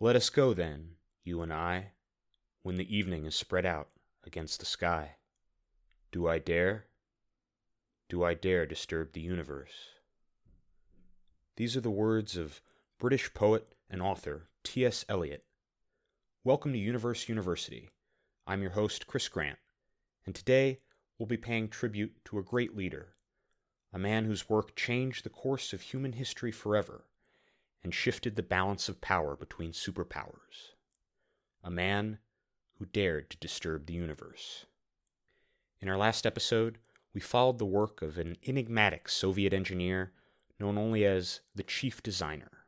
Let us go, then, you and I, when the evening is spread out against the sky. Do I dare? Do I dare disturb the universe? These are the words of British poet and author T.S. Eliot. Welcome to Universe University. I'm your host, Chris Grant, and today we'll be paying tribute to a great leader, a man whose work changed the course of human history forever and shifted the balance of power between superpowers, a man who dared to disturb the universe. In our last episode, we followed the work of an enigmatic Soviet engineer known only as the Chief Designer,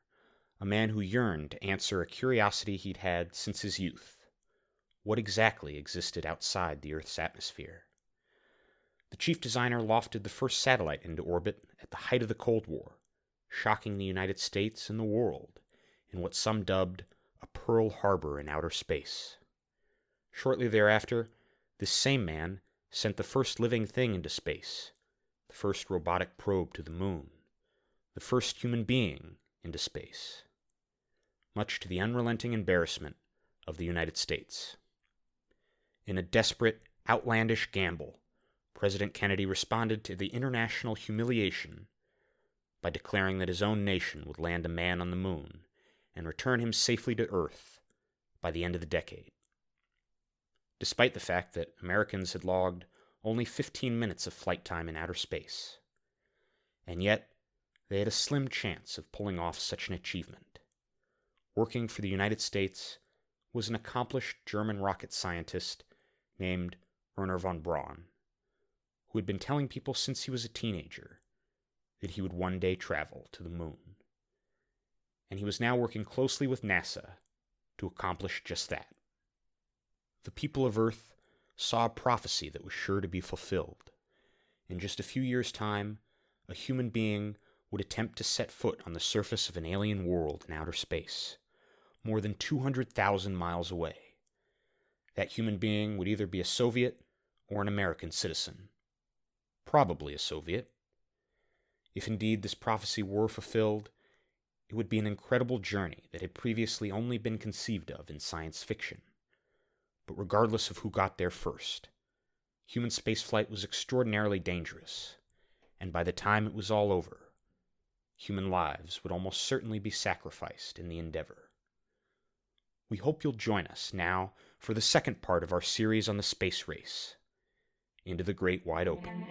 a man who yearned to answer a curiosity he'd had since his youth what exactly existed outside the Earth's atmosphere? The Chief Designer lofted the first satellite into orbit at the height of the Cold War, shocking the United States and the world in what some dubbed a Pearl Harbor in outer space. Shortly thereafter, this same man sent the first living thing into space, the first robotic probe to the moon, the first human being into space, much to the unrelenting embarrassment of the United States. In a desperate, outlandish gamble, President Kennedy responded to the international humiliation by declaring that his own nation would land a man on the moon and return him safely to Earth by the end of the decade. Despite the fact that Americans had logged only 15 minutes of flight time in outer space. And yet, they had a slim chance of pulling off such an achievement. Working for the United States was an accomplished German rocket scientist named Wernher von Braun, who had been telling people since he was a teenager that he would one day travel to the moon. And he was now working closely with NASA to accomplish just that. The people of Earth saw a prophecy that was sure to be fulfilled. In just a few years' time, a human being would attempt to set foot on the surface of an alien world in outer space, more than 200,000 miles away. That human being would either be a Soviet or an American citizen. Probably a Soviet, if indeed this prophecy were fulfilled, it would be an incredible journey that had previously only been conceived of in science fiction. But regardless of who got there first, human spaceflight was extraordinarily dangerous, and by the time it was all over, human lives would almost certainly be sacrificed in the endeavor. We hope you'll join us now for the second part of our series on the space race into the great wide open.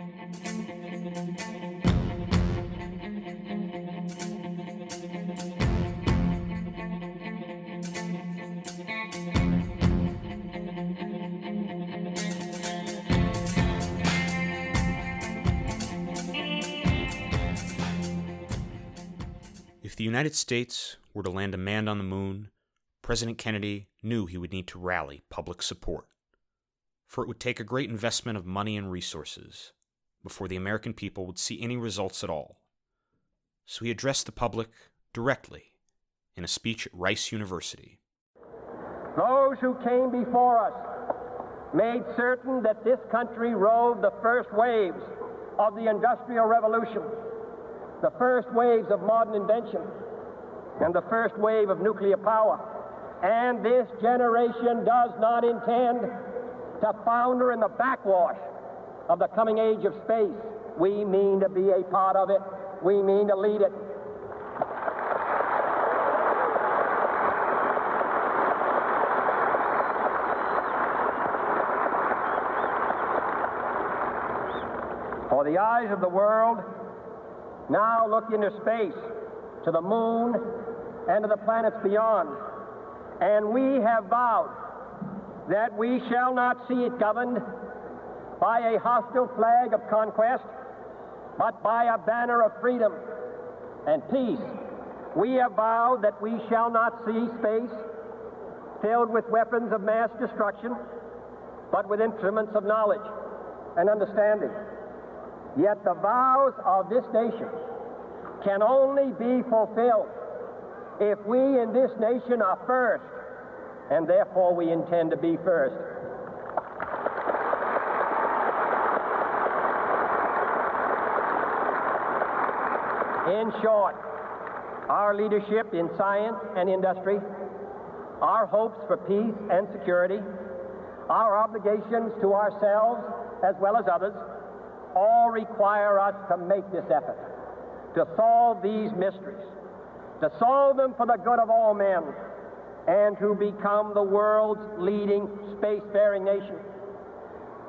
The United States were to land a man on the moon, President Kennedy knew he would need to rally public support. For it would take a great investment of money and resources before the American people would see any results at all. So he addressed the public directly in a speech at Rice University. Those who came before us made certain that this country rode the first waves of the Industrial Revolution the first waves of modern invention and the first wave of nuclear power. And this generation does not intend to founder in the backwash of the coming age of space. We mean to be a part of it. We mean to lead it. For the eyes of the world now look into space, to the moon, and to the planets beyond. And we have vowed that we shall not see it governed by a hostile flag of conquest, but by a banner of freedom and peace. We have vowed that we shall not see space filled with weapons of mass destruction, but with instruments of knowledge and understanding. Yet the vows of this nation can only be fulfilled if we in this nation are first, and therefore we intend to be first. In short, our leadership in science and industry our hopes for peace and security, our obligations to ourselves as well as others, all require us to make this effort, to solve these mysteries, to solve them for the good of all men, and to become the world's leading spacefaring nation.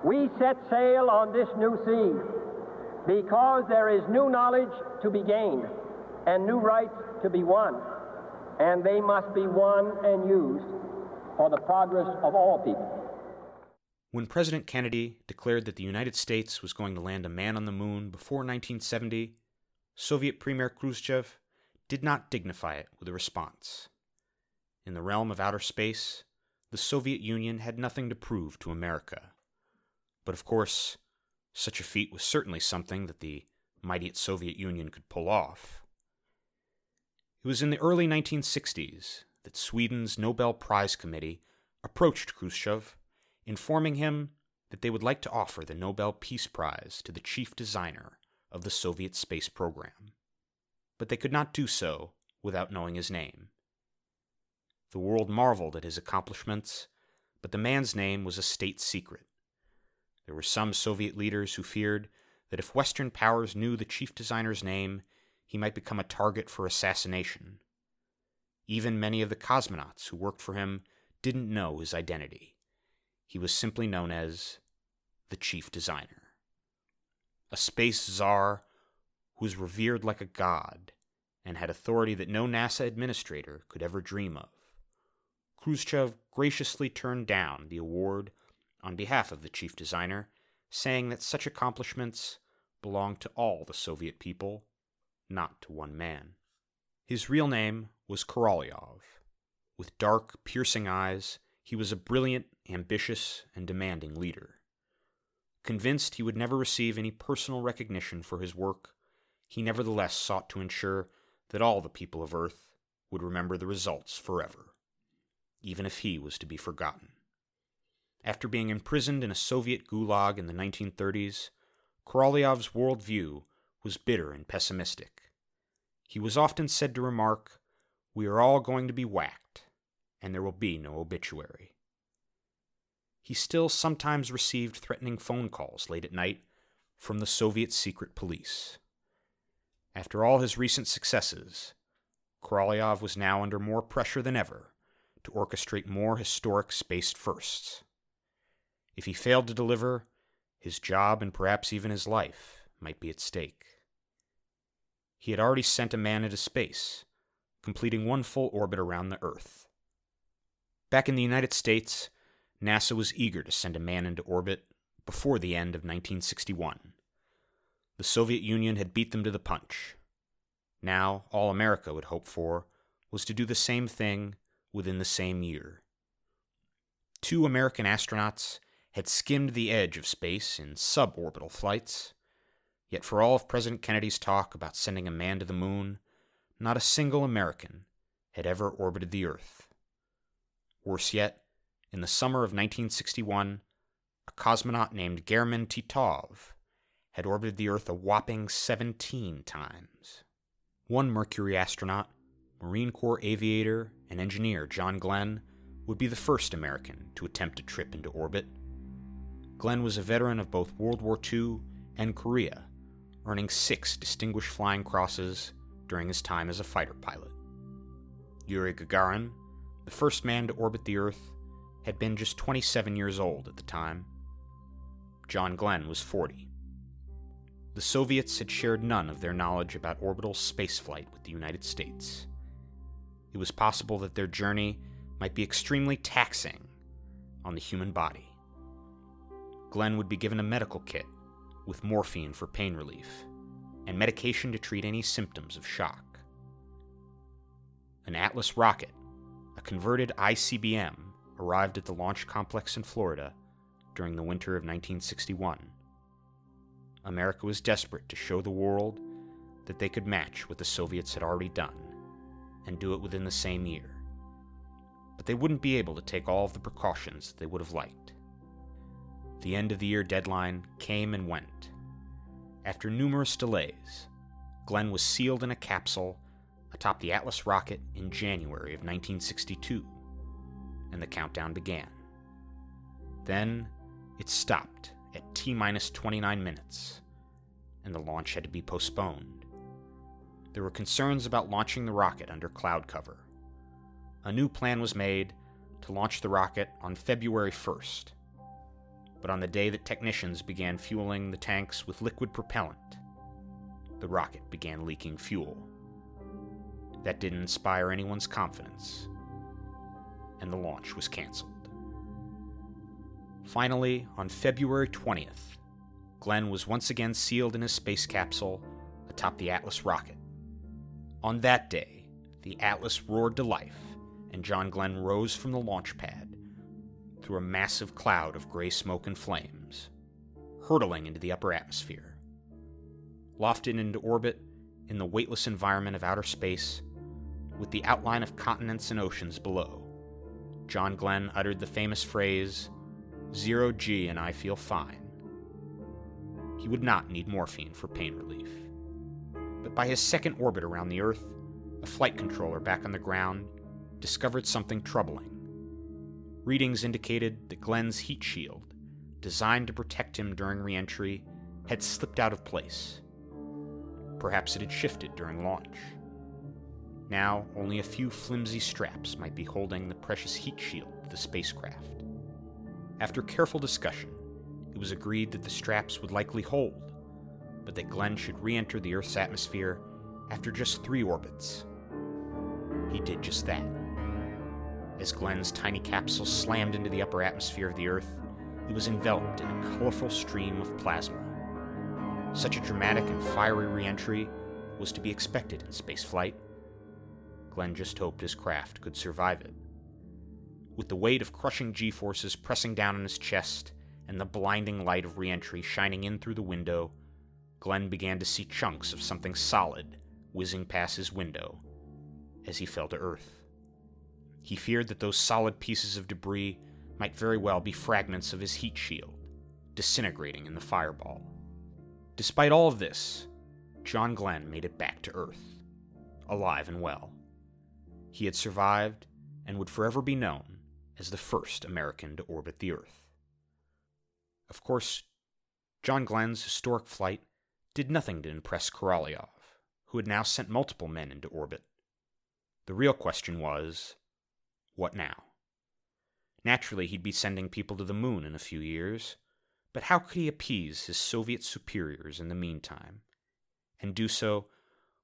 We set sail on this new sea because there is new knowledge to be gained and new rights to be won, and they must be won and used for the progress of all people. When President Kennedy declared that the United States was going to land a man on the moon before 1970, Soviet Premier Khrushchev did not dignify it with a response. In the realm of outer space, the Soviet Union had nothing to prove to America. But of course, such a feat was certainly something that the mighty Soviet Union could pull off. It was in the early 1960s that Sweden's Nobel Prize Committee approached Khrushchev informing him that they would like to offer the Nobel Peace Prize to the chief designer of the Soviet space program. But they could not do so without knowing his name. The world marveled at his accomplishments, but the man's name was a state secret. There were some Soviet leaders who feared that if Western powers knew the chief designer's name, he might become a target for assassination. Even many of the cosmonauts who worked for him didn't know his identity. He was simply known as the chief designer. A space czar who was revered like a god and had authority that no NASA administrator could ever dream of. Khrushchev graciously turned down the award on behalf of the chief designer, saying that such accomplishments belonged to all the Soviet people, not to one man. His real name was Korolyov. With dark, piercing eyes, he was a brilliant ambitious, and demanding leader. Convinced he would never receive any personal recognition for his work, he nevertheless sought to ensure that all the people of Earth would remember the results forever, even if he was to be forgotten. After being imprisoned in a Soviet gulag in the 1930s, Korolyov's worldview was bitter and pessimistic. He was often said to remark, We are all going to be whacked, and there will be no obituary he still sometimes received threatening phone calls late at night from the Soviet secret police. After all his recent successes, Korolyov was now under more pressure than ever to orchestrate more historic space firsts. If he failed to deliver, his job and perhaps even his life might be at stake. He had already sent a man into space, completing one full orbit around the Earth. Back in the United States, NASA was eager to send a man into orbit before the end of 1961. The Soviet Union had beat them to the punch. Now, all America would hope for was to do the same thing within the same year. Two American astronauts had skimmed the edge of space in suborbital flights, yet for all of President Kennedy's talk about sending a man to the moon, not a single American had ever orbited the Earth. Worse yet, in the summer of 1961, a cosmonaut named Gherman Titov had orbited the Earth a whopping 17 times. One Mercury astronaut, Marine Corps aviator and engineer John Glenn, would be the first American to attempt a trip into orbit. Glenn was a veteran of both World War II and Korea, earning six distinguished flying crosses during his time as a fighter pilot. Yuri Gagarin, the first man to orbit the Earth, had been just 27 years old at the time. John Glenn was 40. The Soviets had shared none of their knowledge about orbital spaceflight with the United States. It was possible that their journey might be extremely taxing on the human body. Glenn would be given a medical kit with morphine for pain relief and medication to treat any symptoms of shock. An Atlas rocket, a converted ICBM, arrived at the launch complex in Florida during the winter of 1961. America was desperate to show the world that they could match what the Soviets had already done and do it within the same year. But they wouldn't be able to take all of the precautions they would have liked. The end of the year deadline came and went. After numerous delays, Glenn was sealed in a capsule atop the Atlas rocket in January of 1962 and the countdown began. Then it stopped at T minus 29 minutes, and the launch had to be postponed. There were concerns about launching the rocket under cloud cover. A new plan was made to launch the rocket on February 1st. But on the day that technicians began fueling the tanks with liquid propellant, the rocket began leaking fuel. That didn't inspire anyone's confidence, and the launch was canceled. Finally, on February 20th, Glenn was once again sealed in his space capsule atop the Atlas rocket. On that day, the Atlas roared to life, and John Glenn rose from the launch pad through a massive cloud of gray smoke and flames, hurtling into the upper atmosphere. Lofted into orbit in the weightless environment of outer space, with the outline of continents and oceans below, John Glenn uttered the famous phrase, Zero G and I feel fine. He would not need morphine for pain relief. But by his second orbit around the Earth, a flight controller back on the ground discovered something troubling. Readings indicated that Glenn's heat shield, designed to protect him during reentry, had slipped out of place. Perhaps it had shifted during launch. Now, only a few flimsy straps might be holding the precious heat shield of the spacecraft. After careful discussion, it was agreed that the straps would likely hold, but that Glenn should re enter the Earth's atmosphere after just three orbits. He did just that. As Glenn's tiny capsule slammed into the upper atmosphere of the Earth, it was enveloped in a colorful stream of plasma. Such a dramatic and fiery reentry was to be expected in spaceflight. Glenn just hoped his craft could survive it. With the weight of crushing g forces pressing down on his chest and the blinding light of reentry shining in through the window, Glenn began to see chunks of something solid whizzing past his window as he fell to Earth. He feared that those solid pieces of debris might very well be fragments of his heat shield, disintegrating in the fireball. Despite all of this, John Glenn made it back to Earth, alive and well. He had survived and would forever be known as the first American to orbit the Earth. Of course, John Glenn's historic flight did nothing to impress Korolev, who had now sent multiple men into orbit. The real question was what now? Naturally, he'd be sending people to the moon in a few years, but how could he appease his Soviet superiors in the meantime, and do so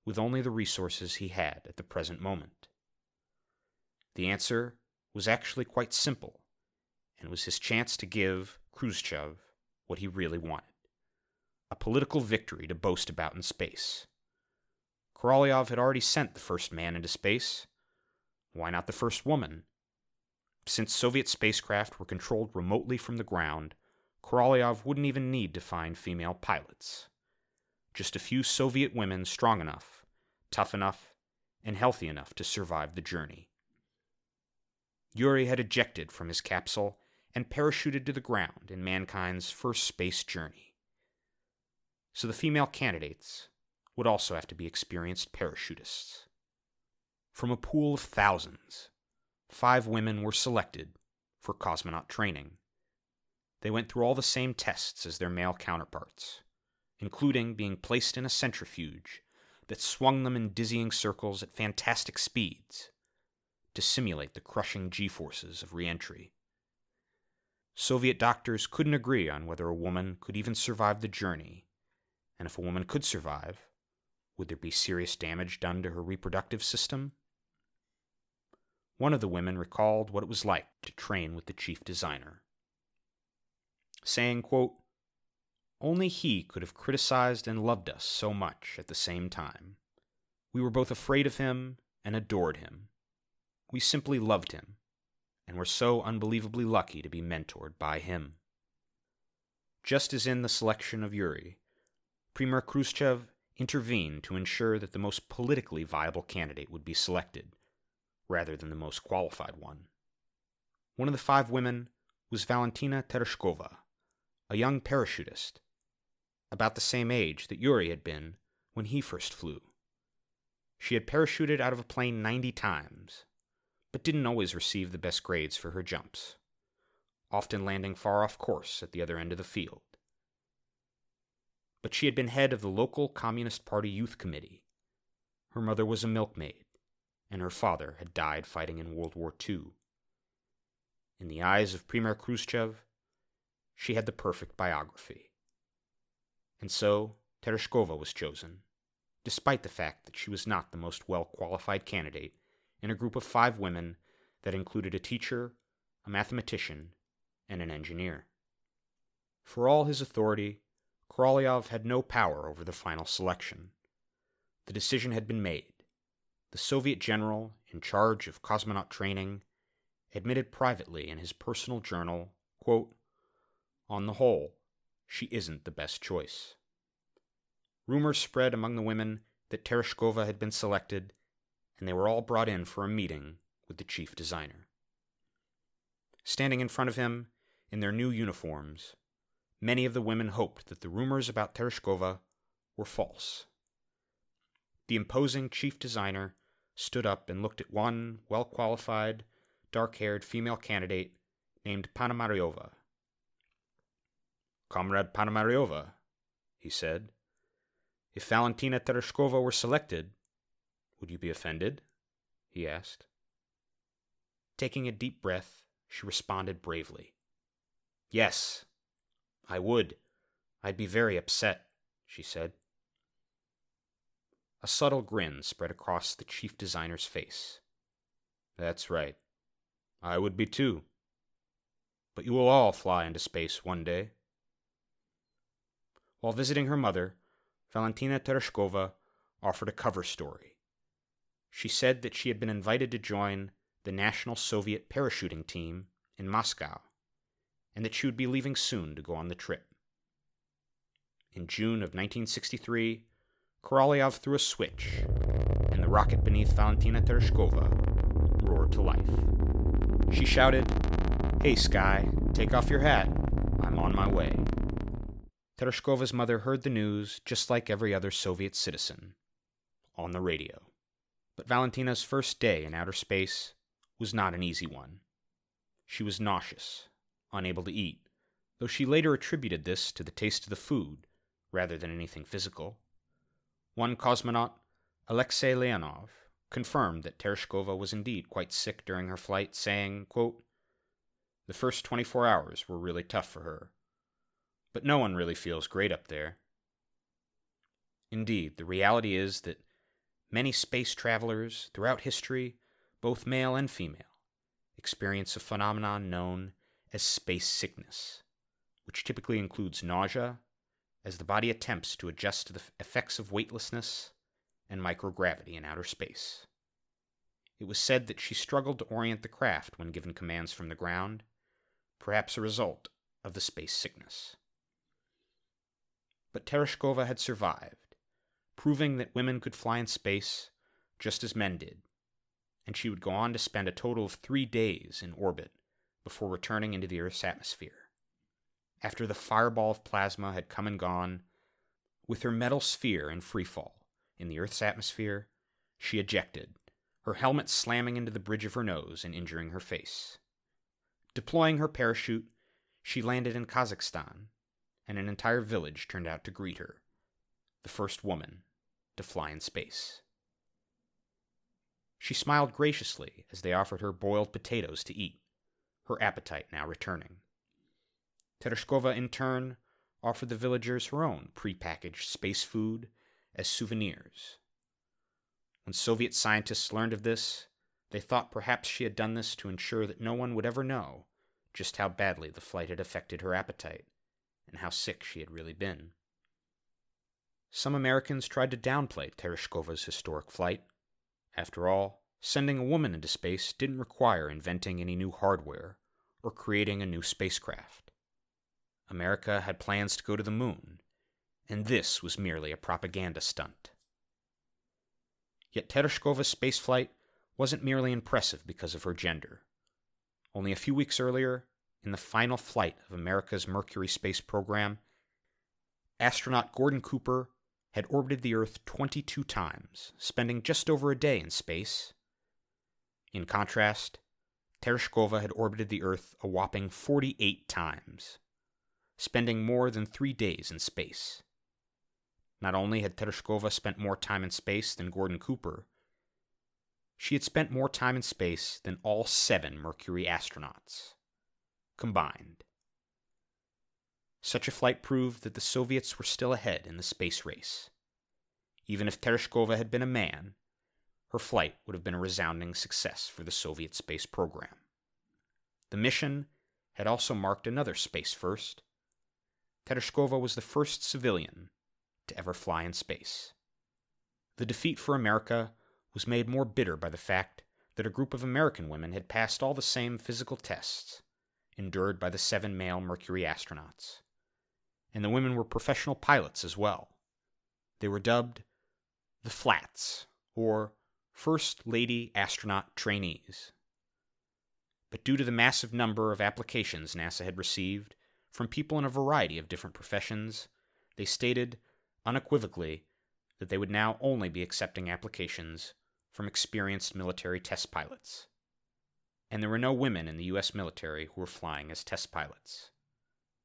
with only the resources he had at the present moment? The answer was actually quite simple, and was his chance to give Khrushchev what he really wanted a political victory to boast about in space. Korolev had already sent the first man into space, why not the first woman? Since Soviet spacecraft were controlled remotely from the ground, Korolev wouldn't even need to find female pilots. Just a few Soviet women strong enough, tough enough, and healthy enough to survive the journey. Yuri had ejected from his capsule and parachuted to the ground in mankind's first space journey. So the female candidates would also have to be experienced parachutists. From a pool of thousands, five women were selected for cosmonaut training. They went through all the same tests as their male counterparts, including being placed in a centrifuge that swung them in dizzying circles at fantastic speeds to simulate the crushing g forces of reentry. Soviet doctors couldn't agree on whether a woman could even survive the journey, and if a woman could survive, would there be serious damage done to her reproductive system? One of the women recalled what it was like to train with the chief designer, saying, quote, Only he could have criticized and loved us so much at the same time. We were both afraid of him and adored him. We simply loved him, and were so unbelievably lucky to be mentored by him. Just as in the selection of Yuri, Premier Khrushchev intervened to ensure that the most politically viable candidate would be selected rather than the most qualified one. One of the five women was Valentina Tereshkova, a young parachutist, about the same age that Yuri had been when he first flew. She had parachuted out of a plane 90 times, but didn't always receive the best grades for her jumps, often landing far off course at the other end of the field. But she had been head of the local Communist Party Youth Committee. Her mother was a milkmaid, and her father had died fighting in World War II. In the eyes of Premier Khrushchev, she had the perfect biography. And so Tereshkova was chosen, despite the fact that she was not the most well qualified candidate in a group of five women that included a teacher, a mathematician, and an engineer. For all his authority, Korolyov had no power over the final selection. The decision had been made. The Soviet general in charge of cosmonaut training admitted privately in his personal journal, quote, On the whole, she isn't the best choice. Rumors spread among the women that Tereshkova had been selected, and they were all brought in for a meeting with the chief designer. Standing in front of him in their new uniforms, many of the women hoped that the rumors about Tereshkova were false. The imposing chief designer stood up and looked at one well qualified, dark haired female candidate named Ponomaryova. Comrade Ponomaryova, he said, if Valentina Tereshkova were selected, would you be offended? he asked. Taking a deep breath, she responded bravely. Yes, I would. I'd be very upset, she said. A subtle grin spread across the chief designer's face. That's right. I would be too. But you will all fly into space one day. While visiting her mother, Valentina Tereshkova offered a cover story. She said that she had been invited to join the National Soviet parachuting team in Moscow, and that she would be leaving soon to go on the trip. In June of 1963, Korolyov threw a switch, and the rocket beneath Valentina Tereshkova roared to life. She shouted, Hey, Sky, take off your hat. I'm on my way. Tereshkova's mother heard the news just like every other Soviet citizen on the radio. But Valentina's first day in outer space was not an easy one. She was nauseous, unable to eat, though she later attributed this to the taste of the food rather than anything physical. One cosmonaut, Alexei Leonov, confirmed that Tereshkova was indeed quite sick during her flight, saying, quote, The first 24 hours were really tough for her but no one really feels great up there. Indeed, the reality is that many space travelers throughout history, both male and female, experience a phenomenon known as space sickness, which typically includes nausea as the body attempts to adjust to the effects of weightlessness and microgravity in outer space. It was said that she struggled to orient the craft when given commands from the ground, perhaps a result of the space sickness but Tereshkova had survived, proving that women could fly in space just as men did, and she would go on to spend a total of three days in orbit before returning into the Earth's atmosphere. After the fireball of plasma had come and gone, with her metal sphere in freefall in the Earth's atmosphere, she ejected, her helmet slamming into the bridge of her nose and injuring her face. Deploying her parachute, she landed in Kazakhstan and an entire village turned out to greet her, the first woman to fly in space. She smiled graciously as they offered her boiled potatoes to eat, her appetite now returning. Tereshkova, in turn, offered the villagers her own prepackaged space food as souvenirs. When Soviet scientists learned of this, they thought perhaps she had done this to ensure that no one would ever know just how badly the flight had affected her appetite and how sick she had really been. Some Americans tried to downplay Tereshkova's historic flight. After all, sending a woman into space didn't require inventing any new hardware or creating a new spacecraft. America had plans to go to the moon, and this was merely a propaganda stunt. Yet Tereshkova's spaceflight wasn't merely impressive because of her gender. Only a few weeks earlier, in the final flight of America's Mercury space program, astronaut Gordon Cooper had orbited the Earth 22 times, spending just over a day in space. In contrast, Tereshkova had orbited the Earth a whopping 48 times, spending more than three days in space. Not only had Tereshkova spent more time in space than Gordon Cooper, she had spent more time in space than all seven Mercury astronauts combined. Such a flight proved that the Soviets were still ahead in the space race. Even if Tereshkova had been a man, her flight would have been a resounding success for the Soviet space program. The mission had also marked another space first. Tereshkova was the first civilian to ever fly in space. The defeat for America was made more bitter by the fact that a group of American women had passed all the same physical tests endured by the seven male Mercury astronauts. And the women were professional pilots as well. They were dubbed the Flats, or First Lady Astronaut Trainees. But due to the massive number of applications NASA had received from people in a variety of different professions, they stated unequivocally that they would now only be accepting applications from experienced military test pilots and there were no women in the U.S. military who were flying as test pilots,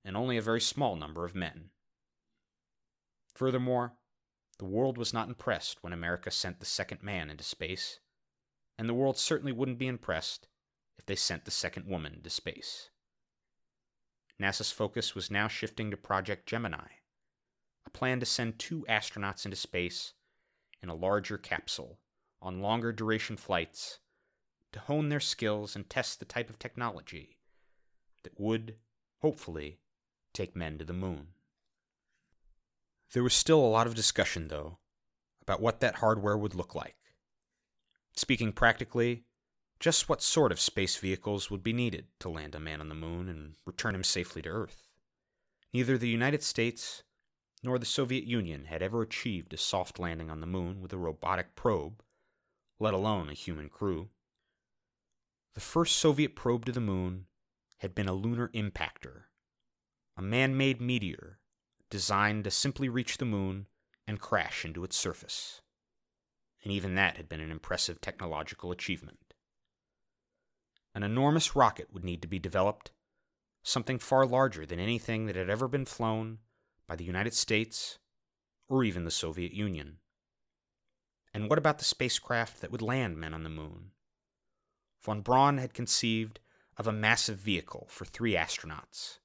and only a very small number of men. Furthermore, the world was not impressed when America sent the second man into space, and the world certainly wouldn't be impressed if they sent the second woman into space. NASA's focus was now shifting to Project Gemini, a plan to send two astronauts into space in a larger capsule on longer duration flights to hone their skills and test the type of technology that would, hopefully, take men to the moon. There was still a lot of discussion, though, about what that hardware would look like. Speaking practically, just what sort of space vehicles would be needed to land a man on the moon and return him safely to Earth. Neither the United States nor the Soviet Union had ever achieved a soft landing on the moon with a robotic probe, let alone a human crew. The first Soviet probe to the moon had been a lunar impactor, a man made meteor designed to simply reach the moon and crash into its surface. And even that had been an impressive technological achievement. An enormous rocket would need to be developed, something far larger than anything that had ever been flown by the United States or even the Soviet Union. And what about the spacecraft that would land men on the moon? von Braun had conceived of a massive vehicle for three astronauts.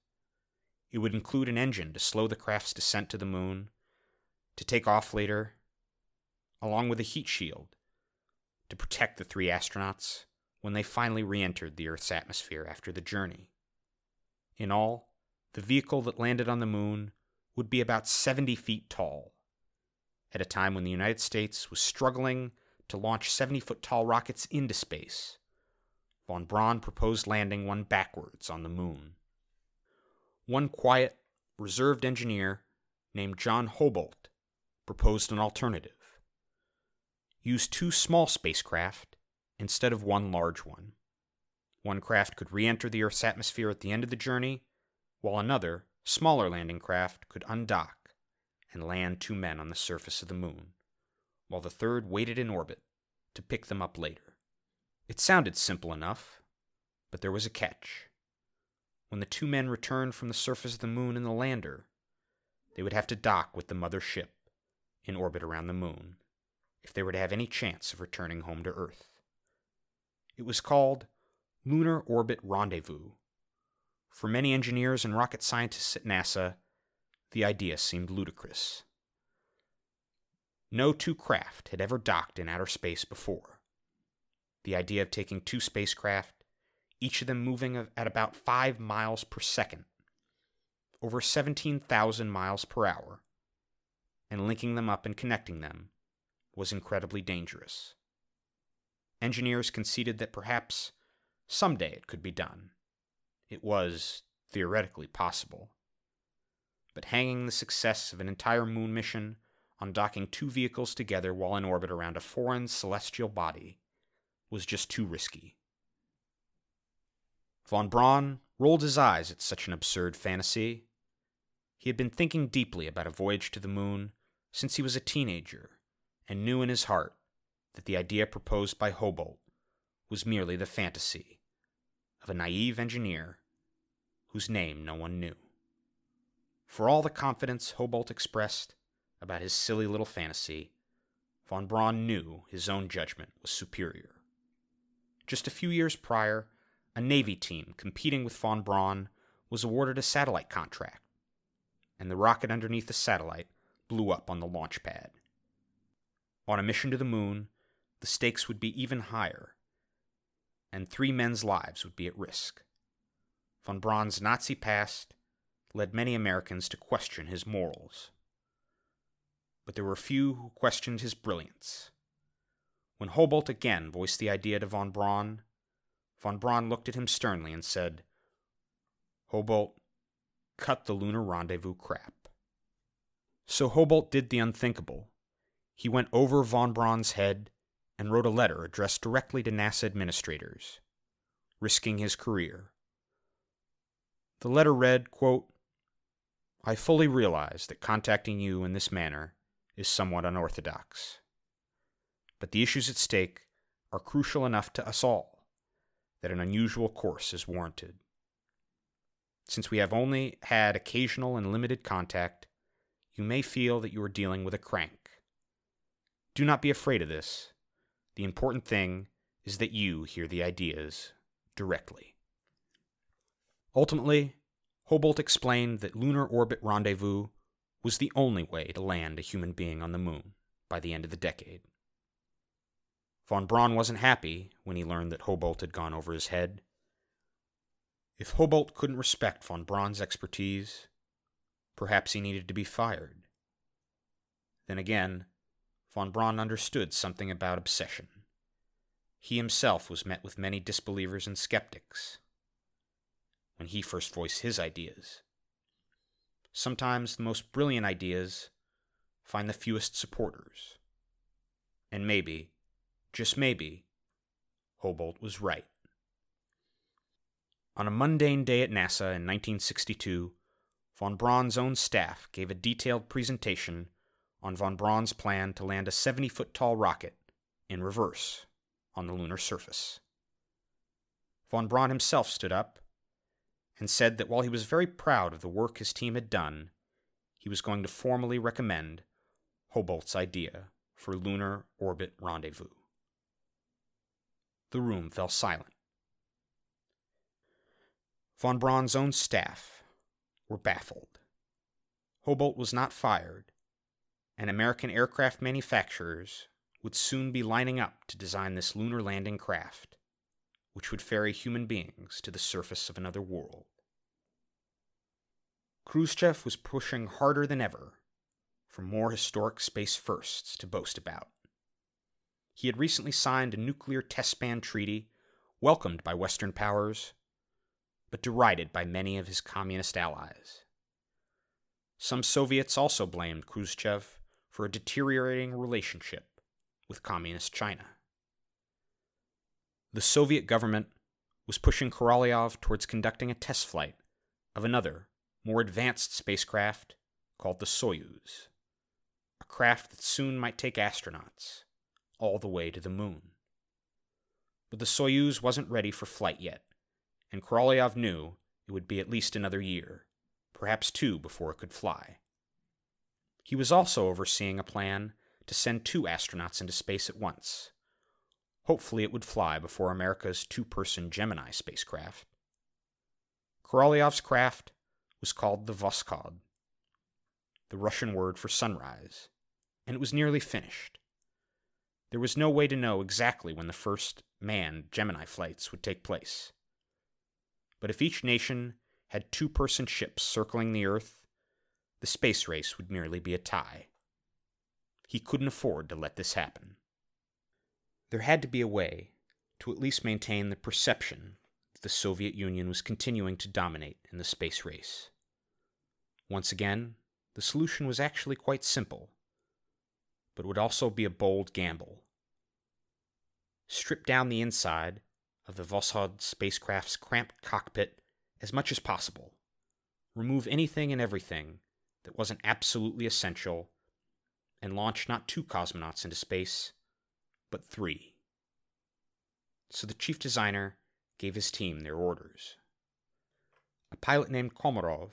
It would include an engine to slow the craft's descent to the moon, to take off later, along with a heat shield to protect the three astronauts when they finally re entered the Earth's atmosphere after the journey. In all, the vehicle that landed on the moon would be about 70 feet tall, at a time when the United States was struggling to launch 70 foot tall rockets into space Von Braun proposed landing one backwards on the moon. One quiet, reserved engineer named John Houbolt proposed an alternative. Use two small spacecraft instead of one large one. One craft could re enter the Earth's atmosphere at the end of the journey, while another, smaller landing craft could undock and land two men on the surface of the moon, while the third waited in orbit to pick them up later. It sounded simple enough, but there was a catch. When the two men returned from the surface of the moon in the lander, they would have to dock with the mother ship in orbit around the moon if they were to have any chance of returning home to Earth. It was called Lunar Orbit Rendezvous. For many engineers and rocket scientists at NASA, the idea seemed ludicrous. No two craft had ever docked in outer space before. The idea of taking two spacecraft, each of them moving at about 5 miles per second, over 17,000 miles per hour, and linking them up and connecting them was incredibly dangerous. Engineers conceded that perhaps someday it could be done. It was theoretically possible. But hanging the success of an entire moon mission on docking two vehicles together while in orbit around a foreign celestial body was just too risky. Von Braun rolled his eyes at such an absurd fantasy. He had been thinking deeply about a voyage to the moon since he was a teenager and knew in his heart that the idea proposed by Houbolt was merely the fantasy of a naive engineer whose name no one knew. For all the confidence Houbolt expressed about his silly little fantasy, von Braun knew his own judgment was superior. Just a few years prior, a Navy team competing with von Braun was awarded a satellite contract, and the rocket underneath the satellite blew up on the launch pad. On a mission to the moon, the stakes would be even higher, and three men's lives would be at risk. Von Braun's Nazi past led many Americans to question his morals. But there were few who questioned his brilliance. When Houbolt again voiced the idea to von Braun, von Braun looked at him sternly and said, Houbolt, cut the lunar rendezvous crap. So Houbolt did the unthinkable. He went over von Braun's head and wrote a letter addressed directly to NASA administrators, risking his career. The letter read, quote, I fully realize that contacting you in this manner is somewhat unorthodox. But the issues at stake are crucial enough to us all that an unusual course is warranted. Since we have only had occasional and limited contact, you may feel that you are dealing with a crank. Do not be afraid of this. The important thing is that you hear the ideas directly. Ultimately, Houbolt explained that lunar orbit rendezvous was the only way to land a human being on the moon by the end of the decade. Von Braun wasn't happy when he learned that Houbolt had gone over his head. If Houbolt couldn't respect von Braun's expertise, perhaps he needed to be fired. Then again, von Braun understood something about obsession. He himself was met with many disbelievers and skeptics when he first voiced his ideas. Sometimes the most brilliant ideas find the fewest supporters. And maybe, just maybe, Houbolt was right. On a mundane day at NASA in 1962, von Braun's own staff gave a detailed presentation on von Braun's plan to land a 70 foot tall rocket in reverse on the lunar surface. Von Braun himself stood up and said that while he was very proud of the work his team had done, he was going to formally recommend Houbolt's idea for lunar orbit rendezvous. The room fell silent. Von Braun's own staff were baffled. Houbolt was not fired, and American aircraft manufacturers would soon be lining up to design this lunar landing craft, which would ferry human beings to the surface of another world. Khrushchev was pushing harder than ever for more historic space firsts to boast about. He had recently signed a nuclear test ban treaty welcomed by Western powers, but derided by many of his communist allies. Some Soviets also blamed Khrushchev for a deteriorating relationship with Communist China. The Soviet government was pushing Korolev towards conducting a test flight of another, more advanced spacecraft called the Soyuz, a craft that soon might take astronauts all the way to the moon. But the Soyuz wasn't ready for flight yet, and Korolev knew it would be at least another year, perhaps two before it could fly. He was also overseeing a plan to send two astronauts into space at once. Hopefully, it would fly before America's two person Gemini spacecraft. Korolev's craft was called the Voskhod, the Russian word for sunrise, and it was nearly finished. There was no way to know exactly when the first manned Gemini flights would take place. But if each nation had two person ships circling the Earth the space race would merely be a tie. He couldn't afford to let this happen. There had to be a way to at least maintain the perception that the Soviet Union was continuing to dominate in the space race. Once again, the solution was actually quite simple, but would also be a bold gamble. Strip down the inside of the Voskhod spacecraft's cramped cockpit as much as possible. Remove anything and everything that wasn't absolutely essential, and launch not two cosmonauts into space, but three. so the chief designer gave his team their orders. A pilot named Komarov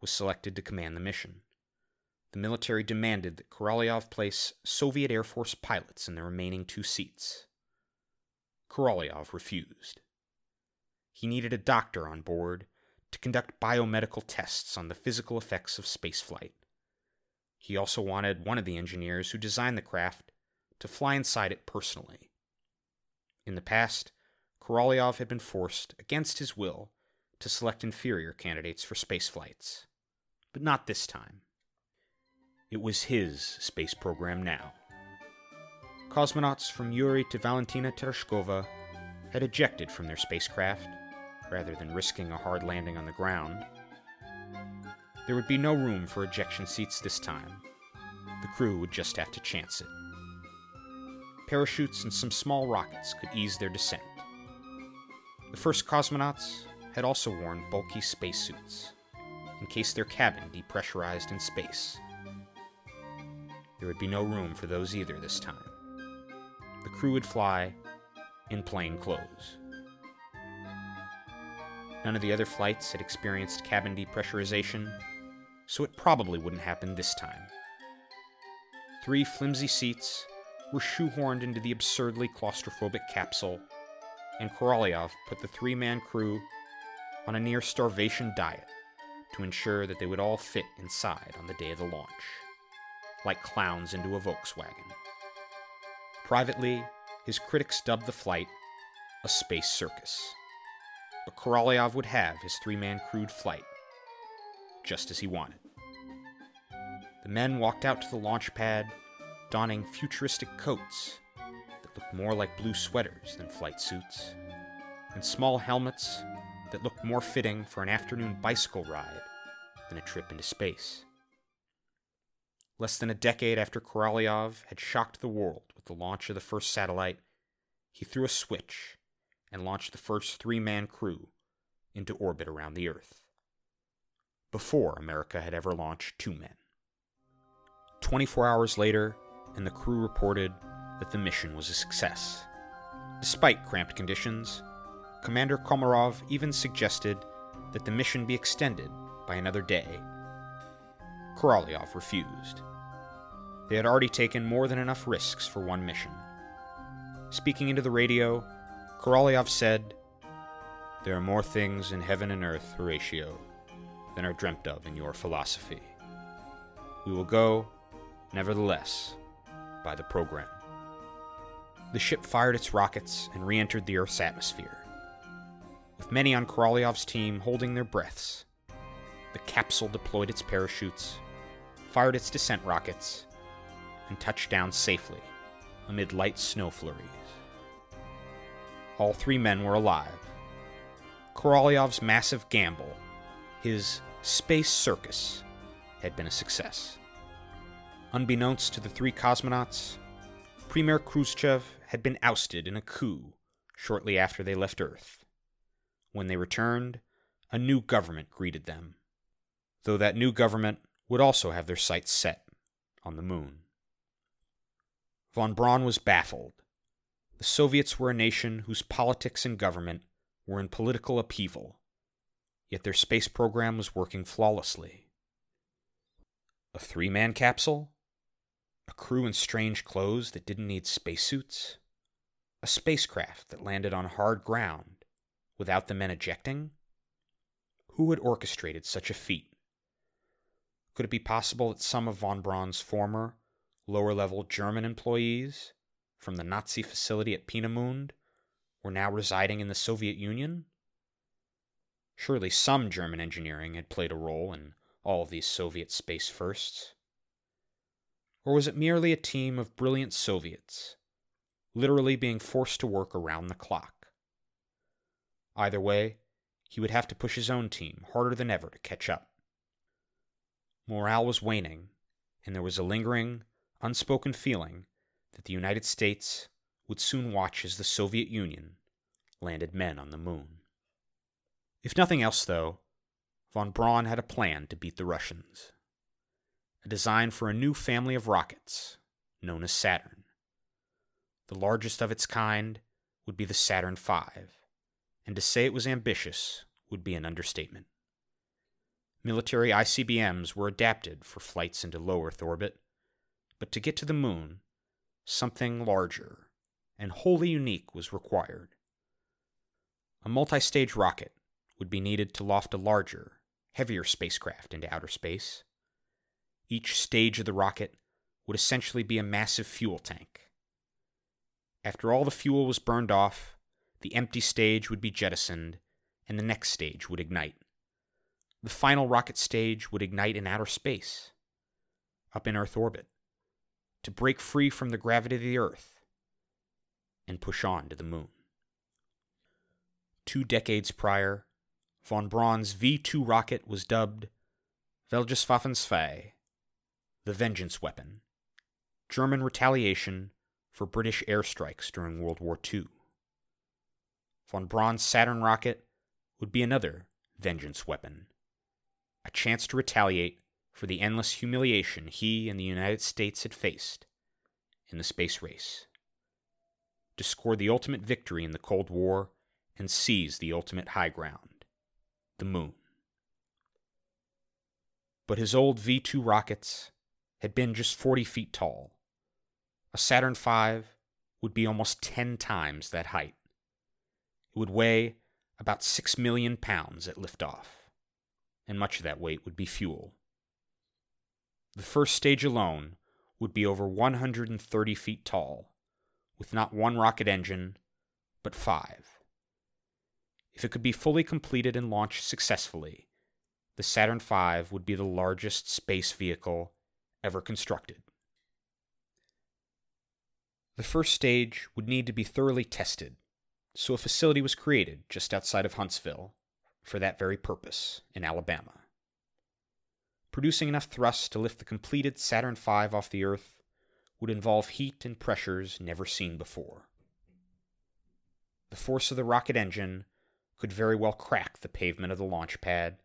was selected to command the mission. The military demanded that Korolyov place Soviet Air Force pilots in the remaining two seats. Korolyov refused. He needed a doctor on board to conduct biomedical tests on the physical effects of spaceflight. He also wanted one of the engineers who designed the craft to fly inside it personally. In the past, Korolyov had been forced, against his will, to select inferior candidates for space flights. But not this time. It was his space program now. Cosmonauts from Yuri to Valentina Tereshkova had ejected from their spacecraft rather than risking a hard landing on the ground. There would be no room for ejection seats this time. The crew would just have to chance it. Parachutes and some small rockets could ease their descent. The first cosmonauts had also worn bulky spacesuits in case their cabin depressurized in space. There would be no room for those either this time. The crew would fly in plain clothes. None of the other flights had experienced cabin depressurization, so it probably wouldn't happen this time. Three flimsy seats were shoehorned into the absurdly claustrophobic capsule, and Korolyov put the three man crew on a near starvation diet to ensure that they would all fit inside on the day of the launch, like clowns into a Volkswagen. Privately, his critics dubbed the flight a space circus but Korolyov would have his three man crewed flight, just as he wanted. The men walked out to the launch pad, donning futuristic coats that looked more like blue sweaters than flight suits, and small helmets that looked more fitting for an afternoon bicycle ride than a trip into space. Less than a decade after Korolyov had shocked the world with the launch of the first satellite, he threw a switch and launched the first three man crew into orbit around the Earth, before America had ever launched two men. 24 hours later, and the crew reported that the mission was a success. Despite cramped conditions, Commander Komarov even suggested that the mission be extended by another day. Korolyov refused. They had already taken more than enough risks for one mission. Speaking into the radio, Korolyov said, There are more things in heaven and earth, Horatio, than are dreamt of in your philosophy. We will go, nevertheless, by the program. The ship fired its rockets and re entered the Earth's atmosphere. With many on Korolyov's team holding their breaths, the capsule deployed its parachutes, fired its descent rockets, and touched down safely amid light snow flurries. All three men were alive. Korolyov's massive gamble, his space circus, had been a success. Unbeknownst to the three cosmonauts, Premier Khrushchev had been ousted in a coup shortly after they left Earth. When they returned, a new government greeted them, though that new government would also have their sights set on the moon. Von Braun was baffled the Soviets were a nation whose politics and government were in political upheaval, yet their space program was working flawlessly. A three man capsule? A crew in strange clothes that didn't need spacesuits? A spacecraft that landed on hard ground without the men ejecting? Who had orchestrated such a feat? Could it be possible that some of von Braun's former, lower level German employees from the Nazi facility at Peenemünde were now residing in the Soviet Union? Surely some German engineering had played a role in all of these Soviet space firsts. Or was it merely a team of brilliant Soviets, literally being forced to work around the clock? Either way, he would have to push his own team harder than ever to catch up. Morale was waning, and there was a lingering, unspoken feeling that the United States would soon watch as the Soviet Union landed men on the moon. If nothing else, though, von Braun had a plan to beat the Russians. A design for a new family of rockets known as Saturn. The largest of its kind would be the Saturn V, and to say it was ambitious would be an understatement. Military ICBMs were adapted for flights into low Earth orbit, but to get to the moon, something larger and wholly unique was required. A multi stage rocket would be needed to loft a larger, heavier spacecraft into outer space. Each stage of the rocket would essentially be a massive fuel tank. After all the fuel was burned off, the empty stage would be jettisoned, and the next stage would ignite. The final rocket stage would ignite in outer space, up in Earth orbit, to break free from the gravity of the Earth and push on to the moon. Two decades prior, von Braun's V 2 rocket was dubbed Vergeltungswaffen 2, the Vengeance Weapon, German retaliation for British airstrikes during World War II. Von Braun's Saturn rocket would be another vengeance weapon, a chance to retaliate for the endless humiliation he and the United States had faced in the space race, to score the ultimate victory in the Cold War and seize the ultimate high ground, the moon. But his old V 2 rockets had been just 40 feet tall. A Saturn V would be almost 10 times that height. It would weigh about 6 million pounds at liftoff, and much of that weight would be fuel. The first stage alone would be over 130 feet tall, with not one rocket engine, but five. If it could be fully completed and launched successfully, the Saturn V would be the largest space vehicle ever constructed. The first stage would need to be thoroughly tested, so a facility was created just outside of Huntsville for that very purpose in Alabama. Producing enough thrust to lift the completed Saturn V off the Earth would involve heat and pressures never seen before. The force of the rocket engine could very well crack the pavement of the launch pad,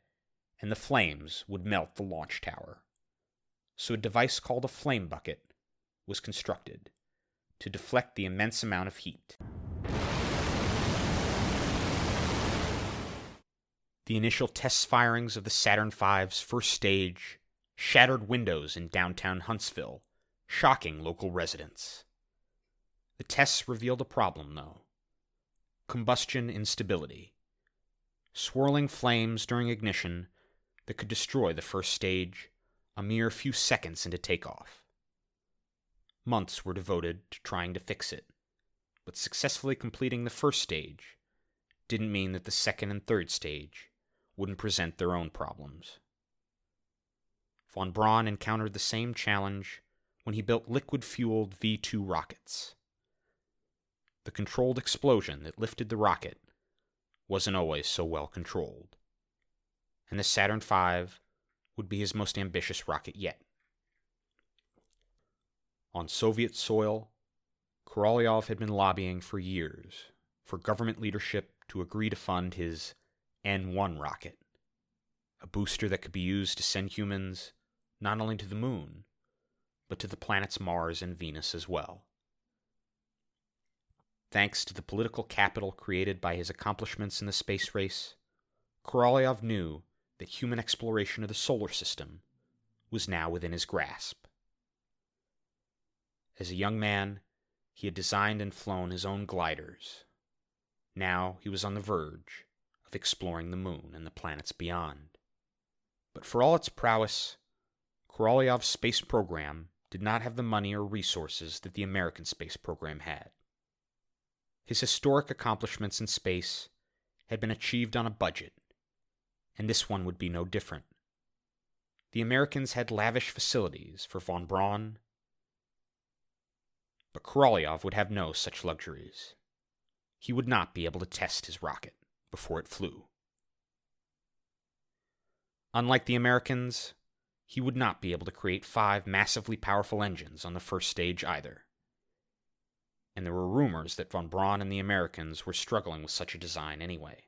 and the flames would melt the launch tower so a device called a flame bucket was constructed to deflect the immense amount of heat. The initial test firings of the Saturn V's first stage shattered windows in downtown Huntsville, shocking local residents. The tests revealed a problem, though combustion instability. Swirling flames during ignition that could destroy the first stage a mere few seconds into takeoff. Months were devoted to trying to fix it, but successfully completing the first stage didn't mean that the second and third stage wouldn't present their own problems. Von Braun encountered the same challenge when he built liquid fueled V 2 rockets. The controlled explosion that lifted the rocket wasn't always so well controlled, and the Saturn V would be his most ambitious rocket yet. On Soviet soil, Korolyov had been lobbying for years for government leadership to agree to fund his N 1 rocket, a booster that could be used to send humans not only to the moon, but to the planets Mars and Venus as well. Thanks to the political capital created by his accomplishments in the space race, Korolyov knew that human exploration of the solar system was now within his grasp. As a young man, he had designed and flown his own gliders. Now he was on the verge of exploring the moon and the planets beyond. But for all its prowess, Korolyov's space program did not have the money or resources that the American space program had. His historic accomplishments in space had been achieved on a budget and this one would be no different. The Americans had lavish facilities for von Braun, but Korolyov would have no such luxuries. He would not be able to test his rocket before it flew. Unlike the Americans, he would not be able to create five massively powerful engines on the first stage either. And there were rumors that von Braun and the Americans were struggling with such a design anyway.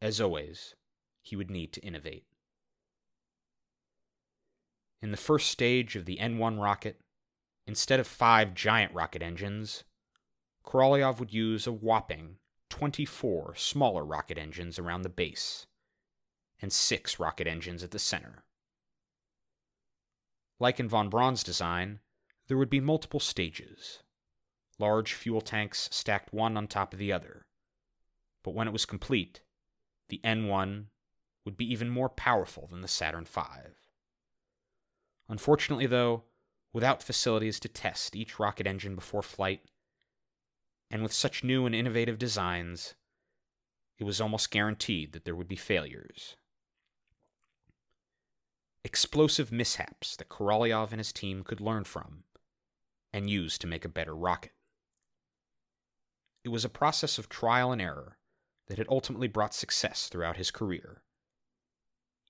As always, he would need to innovate. In the first stage of the N 1 rocket, instead of five giant rocket engines, Korolyov would use a whopping 24 smaller rocket engines around the base and six rocket engines at the center. Like in von Braun's design, there would be multiple stages, large fuel tanks stacked one on top of the other. But when it was complete, the N1 would be even more powerful than the Saturn V. Unfortunately, though, without facilities to test each rocket engine before flight, and with such new and innovative designs, it was almost guaranteed that there would be failures. Explosive mishaps that Korolyov and his team could learn from and use to make a better rocket. It was a process of trial and error that had ultimately brought success throughout his career,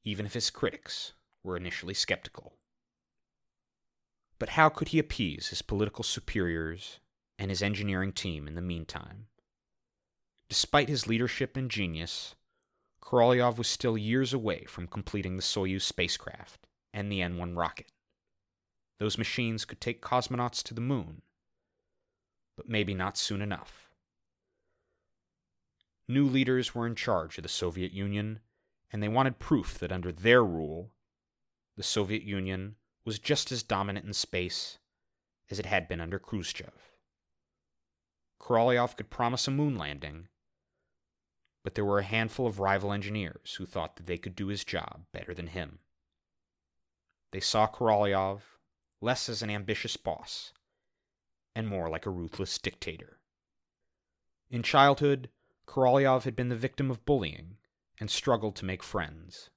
even if his critics were initially skeptical. But how could he appease his political superiors and his engineering team in the meantime. Despite his leadership and genius, Korolyov was still years away from completing the Soyuz spacecraft and the N 1 rocket. Those machines could take cosmonauts to the moon, but maybe not soon enough. New leaders were in charge of the Soviet Union, and they wanted proof that under their rule, the Soviet Union was just as dominant in space as it had been under Khrushchev. Korolyov could promise a moon landing, but there were a handful of rival engineers who thought that they could do his job better than him. They saw Korolyov less as an ambitious boss and more like a ruthless dictator. In childhood, Korolyov had been the victim of bullying and struggled to make friends.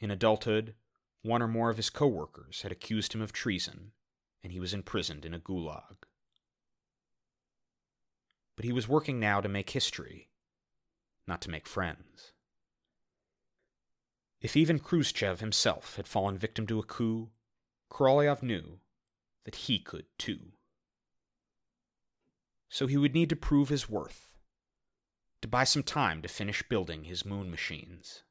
In adulthood, one or more of his coworkers had accused him of treason, and he was imprisoned in a gulag but he was working now to make history, not to make friends. If even Khrushchev himself had fallen victim to a coup, Korolyov knew that he could too. So he would need to prove his worth, to buy some time to finish building his moon machines.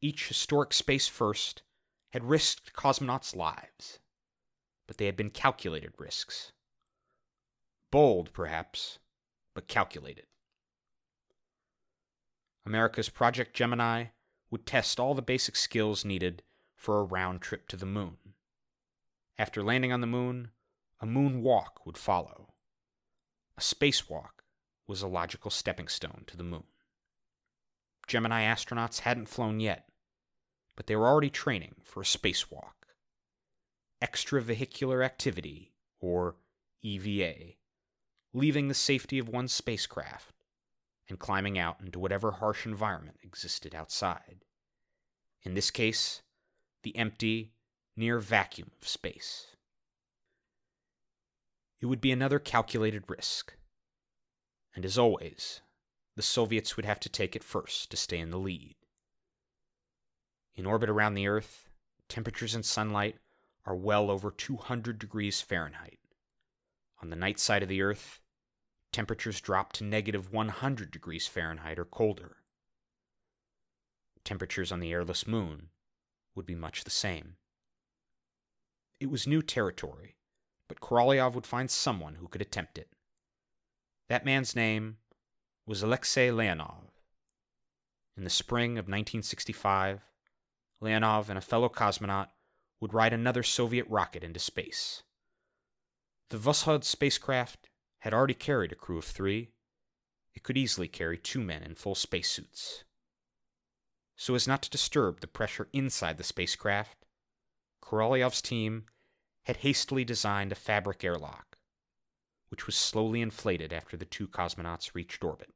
Each historic space first had risked cosmonauts' lives, but they had been calculated risks. Bold, perhaps, but calculated. America's Project Gemini would test all the basic skills needed for a round trip to the moon. After landing on the moon, a moon walk would follow. A spacewalk was a logical stepping stone to the moon. Gemini astronauts hadn't flown yet, but they were already training for a spacewalk. Extravehicular activity, or EVA, leaving the safety of one's spacecraft and climbing out into whatever harsh environment existed outside. In this case, the empty, near vacuum of space. It would be another calculated risk. And as always, the Soviets would have to take it first to stay in the lead. In orbit around the Earth, temperatures and sunlight are well over 200 degrees Fahrenheit. On the night side of the Earth, temperatures drop to negative 100 degrees Fahrenheit or colder. Temperatures on the airless moon would be much the same. It was new territory, but Korolyov would find someone who could attempt it. That man's name was Alexei Leonov. In the spring of 1965, Leonov and a fellow cosmonaut would ride another Soviet rocket into space. The Voskhod spacecraft had already carried a crew of three. It could easily carry two men in full spacesuits. So as not to disturb the pressure inside the spacecraft, Korolyov's team had hastily designed a fabric airlock, which was slowly inflated after the two cosmonauts reached orbit.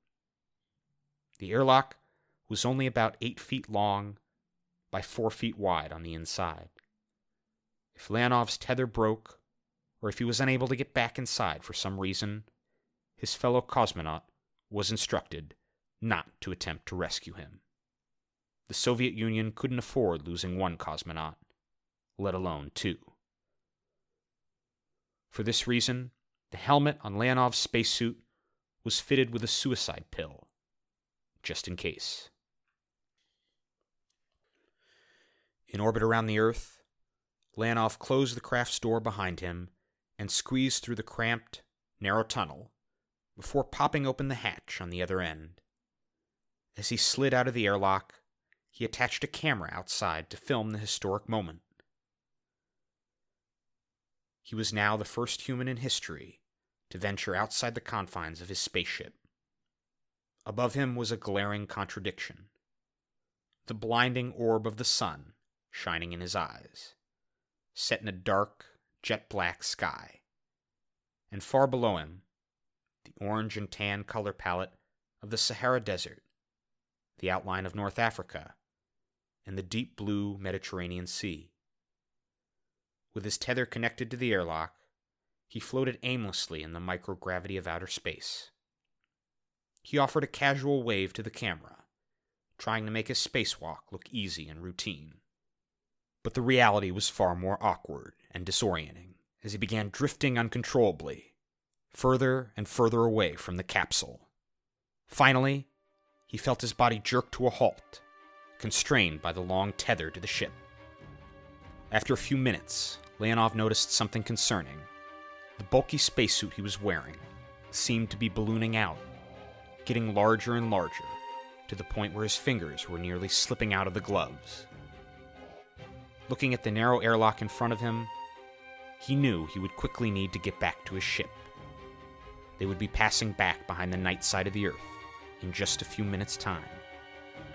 The airlock was only about eight feet long by four feet wide on the inside. If Leonov's tether broke or if he was unable to get back inside for some reason, his fellow cosmonaut was instructed not to attempt to rescue him. The Soviet Union couldn't afford losing one cosmonaut, let alone two. For this reason, the helmet on Leonov's spacesuit was fitted with a suicide pill, just in case. In orbit around the Earth, Leonov closed the craft's door behind him and squeezed through the cramped, narrow tunnel before popping open the hatch on the other end. As he slid out of the airlock, he attached a camera outside to film the historic moment. He was now the first human in history to venture outside the confines of his spaceship. Above him was a glaring contradiction the blinding orb of the sun shining in his eyes, set in a dark, jet black sky. And far below him, the orange and tan color palette of the Sahara Desert, the outline of North Africa, and the deep blue Mediterranean Sea. With his tether connected to the airlock, he floated aimlessly in the microgravity of outer space. He offered a casual wave to the camera, trying to make his spacewalk look easy and routine. But the reality was far more awkward and disorienting as he began drifting uncontrollably, further and further away from the capsule. Finally, he felt his body jerk to a halt, constrained by the long tether to the ship. After a few minutes, Leonov noticed something concerning. The bulky spacesuit he was wearing seemed to be ballooning out, getting larger and larger, to the point where his fingers were nearly slipping out of the gloves. Looking at the narrow airlock in front of him, he knew he would quickly need to get back to his ship. They would be passing back behind the night side of the Earth in just a few minutes' time,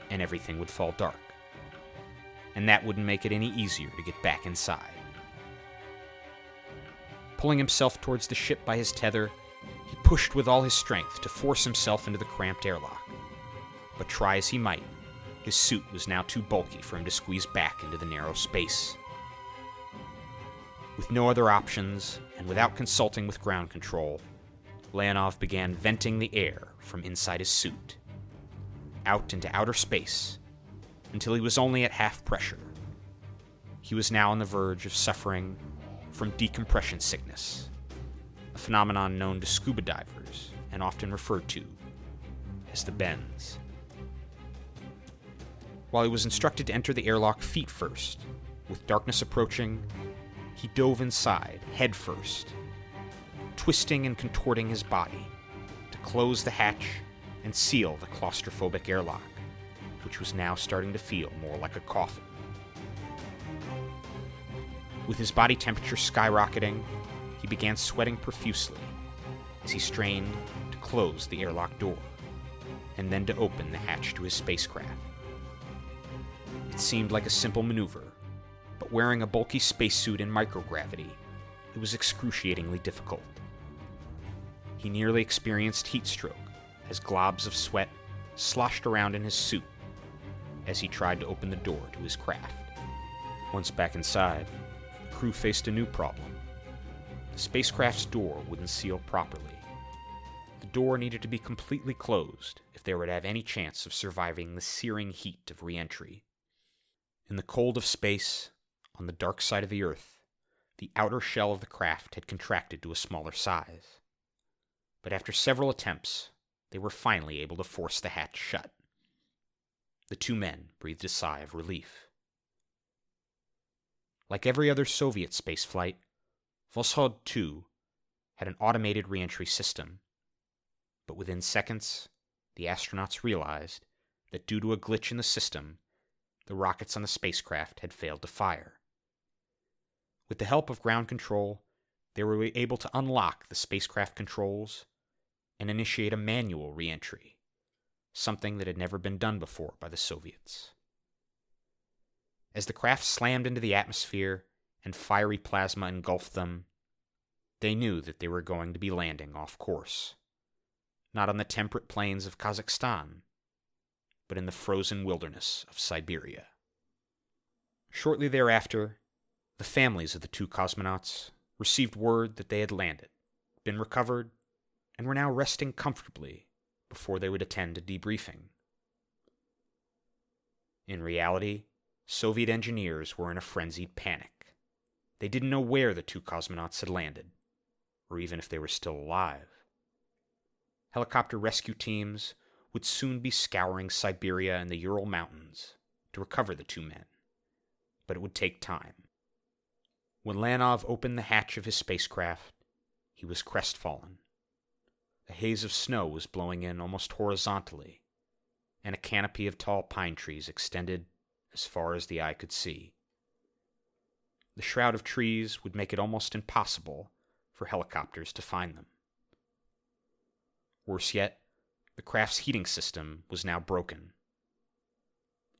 and everything would fall dark. And that wouldn't make it any easier to get back inside. Pulling himself towards the ship by his tether, he pushed with all his strength to force himself into the cramped airlock. But try as he might, his suit was now too bulky for him to squeeze back into the narrow space. With no other options, and without consulting with ground control, Leonov began venting the air from inside his suit, out into outer space, until he was only at half pressure. He was now on the verge of suffering from decompression sickness, a phenomenon known to scuba divers and often referred to as the bends. While he was instructed to enter the airlock feet first, with darkness approaching, he dove inside, head first, twisting and contorting his body to close the hatch and seal the claustrophobic airlock, which was now starting to feel more like a coffin. With his body temperature skyrocketing, he began sweating profusely as he strained to close the airlock door and then to open the hatch to his spacecraft. It seemed like a simple maneuver, but wearing a bulky spacesuit in microgravity, it was excruciatingly difficult. He nearly experienced heat stroke as globs of sweat sloshed around in his suit as he tried to open the door to his craft. Once back inside, the crew faced a new problem. The spacecraft's door wouldn't seal properly. The door needed to be completely closed if they were to have any chance of surviving the searing heat of reentry. In the cold of space, on the dark side of the Earth, the outer shell of the craft had contracted to a smaller size. But after several attempts, they were finally able to force the hatch shut. The two men breathed a sigh of relief. Like every other Soviet spaceflight, Voskhod 2 had an automated reentry system. But within seconds, the astronauts realized that due to a glitch in the system, the rockets on the spacecraft had failed to fire. With the help of ground control, they were able to unlock the spacecraft controls and initiate a manual reentry, something that had never been done before by the Soviets. As the craft slammed into the atmosphere and fiery plasma engulfed them, they knew that they were going to be landing off course. Not on the temperate plains of Kazakhstan, but in the frozen wilderness of Siberia. Shortly thereafter, the families of the two cosmonauts received word that they had landed, been recovered, and were now resting comfortably before they would attend a debriefing. In reality, Soviet engineers were in a frenzied panic. They didn't know where the two cosmonauts had landed, or even if they were still alive. Helicopter rescue teams would soon be scouring Siberia and the Ural Mountains to recover the two men, but it would take time. When Leonov opened the hatch of his spacecraft, he was crestfallen a haze of snow was blowing in almost horizontally, and a canopy of tall pine trees extended as far as the eye could see. The shroud of trees would make it almost impossible for helicopters to find them. Worse yet, the craft's heating system was now broken,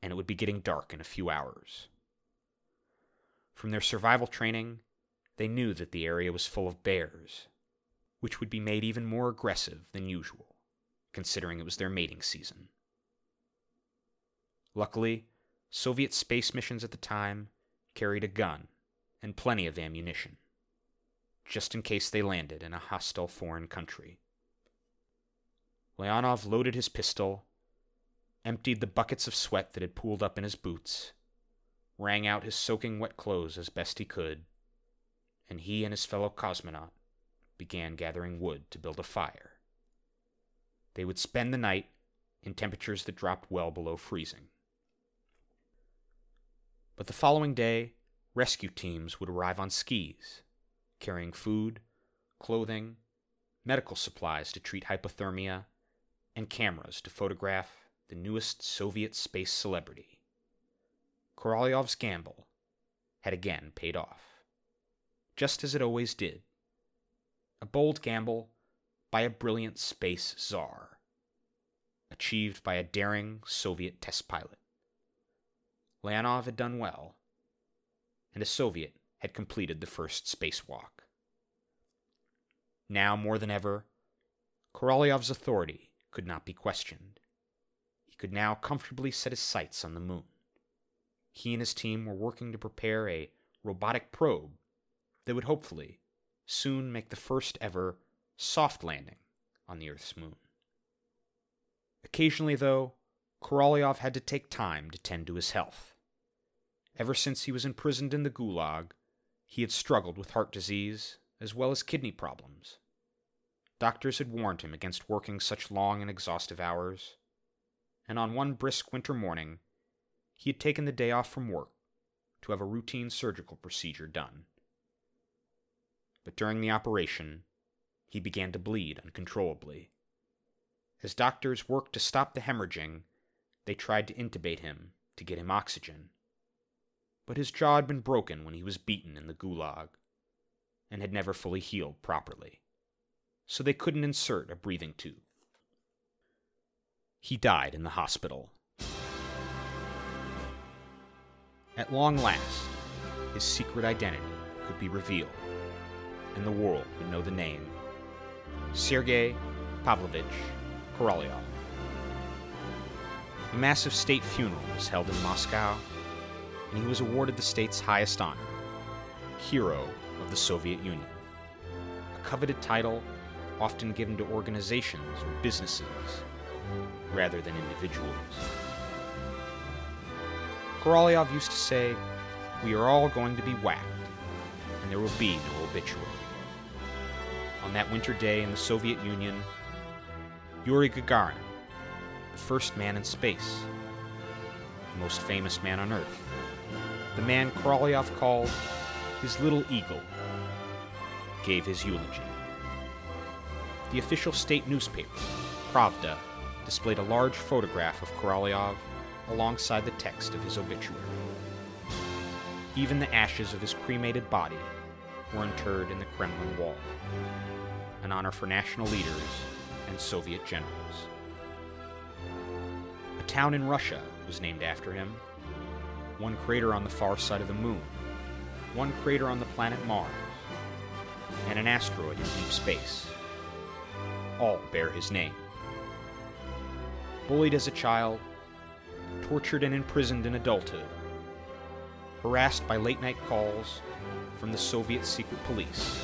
and it would be getting dark in a few hours. From their survival training, they knew that the area was full of bears, which would be made even more aggressive than usual, considering it was their mating season. Luckily, Soviet space missions at the time carried a gun and plenty of ammunition, just in case they landed in a hostile foreign country. Leonov loaded his pistol, emptied the buckets of sweat that had pooled up in his boots, wrang out his soaking wet clothes as best he could, and he and his fellow cosmonaut began gathering wood to build a fire. They would spend the night in temperatures that dropped well below freezing. But the following day, rescue teams would arrive on skis, carrying food, clothing, medical supplies to treat hypothermia, and cameras to photograph the newest Soviet space celebrity. Korolyov's gamble had again paid off, just as it always did. A bold gamble by a brilliant space czar, achieved by a daring Soviet test pilot. Leonov had done well, and a Soviet had completed the first spacewalk. Now more than ever, Korolyov's authority could not be questioned. He could now comfortably set his sights on the moon. He and his team were working to prepare a robotic probe that would hopefully soon make the first ever soft landing on the Earth's moon. Occasionally, though, Korolyov had to take time to tend to his health. Ever since he was imprisoned in the Gulag, he had struggled with heart disease as well as kidney problems. Doctors had warned him against working such long and exhaustive hours, and on one brisk winter morning, he had taken the day off from work to have a routine surgical procedure done. But during the operation, he began to bleed uncontrollably. As doctors worked to stop the hemorrhaging, they tried to intubate him to get him oxygen. But his jaw had been broken when he was beaten in the gulag, and had never fully healed properly, so they couldn't insert a breathing tube. He died in the hospital. At long last, his secret identity could be revealed, and the world would know the name Sergei Pavlovich Korolyov. A massive state funeral was held in Moscow, and he was awarded the state's highest honor, Hero of the Soviet Union, a coveted title often given to organizations or businesses rather than individuals. Korolyov used to say, We are all going to be whacked, and there will be no obituary. On that winter day in the Soviet Union, Yuri Gagarin, the first man in space, the most famous man on Earth, the man Korolyov called his little eagle, gave his eulogy. The official state newspaper, Pravda, displayed a large photograph of Korolyov alongside the text of his obituary. Even the ashes of his cremated body were interred in the Kremlin wall, an honor for national leaders and Soviet generals. A town in Russia was named after him, one crater on the far side of the moon, one crater on the planet Mars, and an asteroid in deep space. All bear his name. Bullied as a child, tortured and imprisoned in adulthood, harassed by late night calls from the Soviet secret police.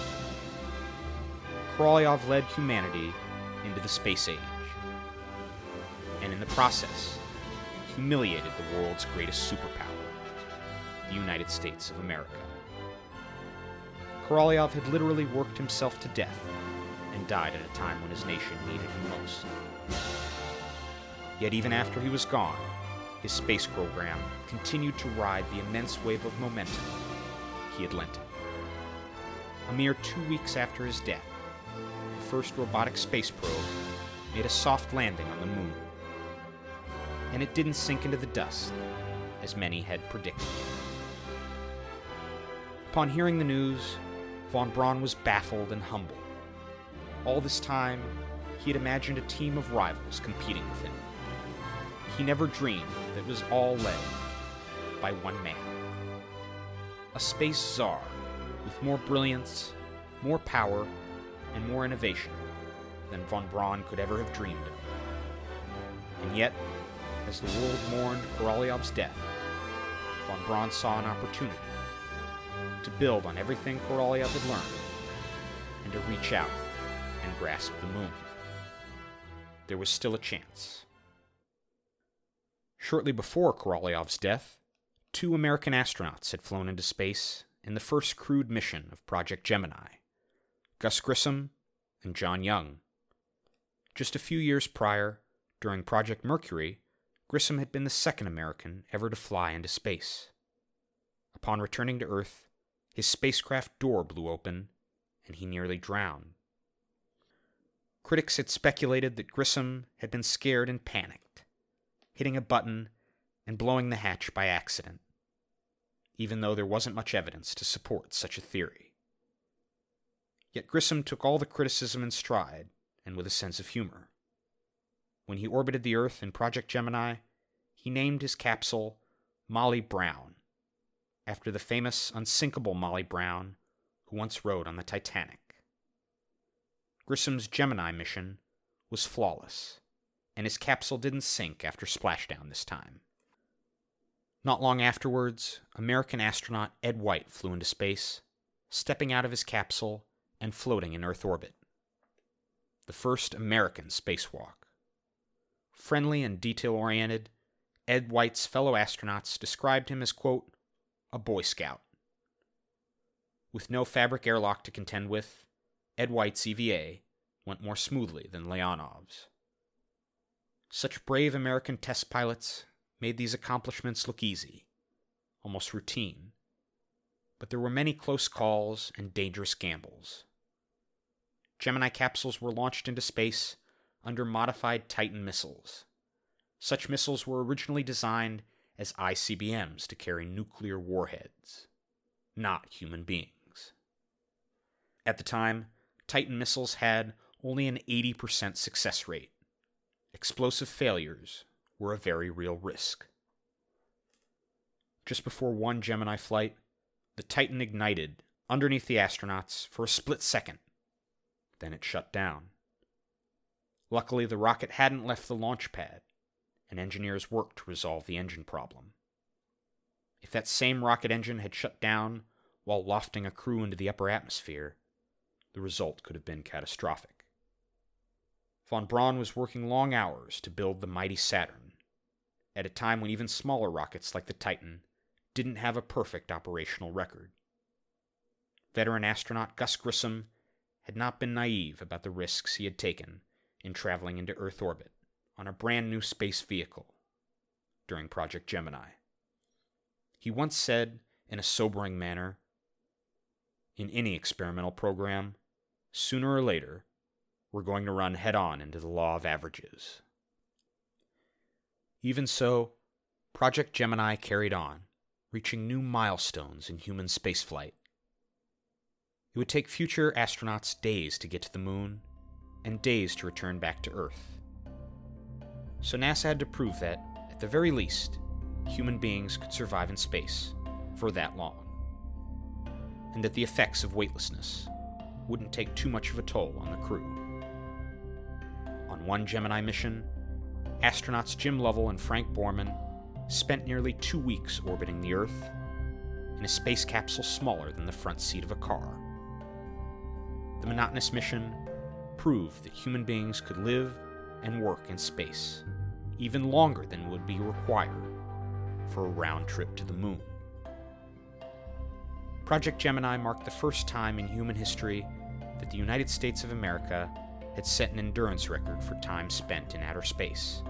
Korolyov led humanity into the space age, and in the process, humiliated the world's greatest superpower, the United States of America. Korolyov had literally worked himself to death and died at a time when his nation needed him most. Yet even after he was gone, his space program continued to ride the immense wave of momentum he had lent it. A mere two weeks after his death, the first robotic space probe made a soft landing on the moon. And it didn't sink into the dust, as many had predicted. Upon hearing the news, von Braun was baffled and humbled. All this time, he had imagined a team of rivals competing with him. He never dreamed that it was all led by one man. A space czar with more brilliance, more power, and more innovation than von Braun could ever have dreamed of. And yet, as the world mourned Korolyov's death, von Braun saw an opportunity to build on everything Korolyov had learned and to reach out and grasp the moon. There was still a chance. Shortly before Korolyov's death, two American astronauts had flown into space in the first crewed mission of Project Gemini Gus Grissom and John Young. Just a few years prior, during Project Mercury, Grissom had been the second American ever to fly into space. Upon returning to Earth, his spacecraft door blew open and he nearly drowned. Critics had speculated that Grissom had been scared and panicked, hitting a button and blowing the hatch by accident, even though there wasn't much evidence to support such a theory. Yet Grissom took all the criticism in stride and with a sense of humor. When he orbited the Earth in Project Gemini, he named his capsule Molly Brown, after the famous unsinkable Molly Brown who once rode on the Titanic. Grissom's Gemini mission was flawless, and his capsule didn't sink after splashdown this time. Not long afterwards, American astronaut Ed White flew into space, stepping out of his capsule and floating in Earth orbit. The first American spacewalk. Friendly and detail oriented, Ed White's fellow astronauts described him as, quote, a Boy Scout. With no fabric airlock to contend with, Ed White's EVA went more smoothly than Leonov's. Such brave American test pilots made these accomplishments look easy, almost routine. But there were many close calls and dangerous gambles. Gemini capsules were launched into space under modified Titan missiles. Such missiles were originally designed as ICBMs to carry nuclear warheads, not human beings. At the time, Titan missiles had only an 80% success rate. Explosive failures were a very real risk. Just before one Gemini flight, the Titan ignited underneath the astronauts for a split second. Then it shut down. Luckily, the rocket hadn't left the launch pad, and engineers worked to resolve the engine problem. If that same rocket engine had shut down while lofting a crew into the upper atmosphere, the result could have been catastrophic. Von Braun was working long hours to build the mighty Saturn, at a time when even smaller rockets like the Titan didn't have a perfect operational record. Veteran astronaut Gus Grissom had not been naive about the risks he had taken in traveling into Earth orbit on a brand new space vehicle during Project Gemini. He once said, in a sobering manner, In any experimental program, sooner or later, we're going to run head on into the law of averages. Even so, Project Gemini carried on, reaching new milestones in human spaceflight. It would take future astronauts days to get to the moon and days to return back to Earth. So NASA had to prove that, at the very least, human beings could survive in space for that long, and that the effects of weightlessness wouldn't take too much of a toll on the crew. On one Gemini mission, astronauts Jim Lovell and Frank Borman spent nearly two weeks orbiting the Earth in a space capsule smaller than the front seat of a car. The monotonous mission proved that human beings could live and work in space even longer than would be required for a round trip to the moon. Project Gemini marked the first time in human history that the United States of America had set an endurance record for time spent in outer space.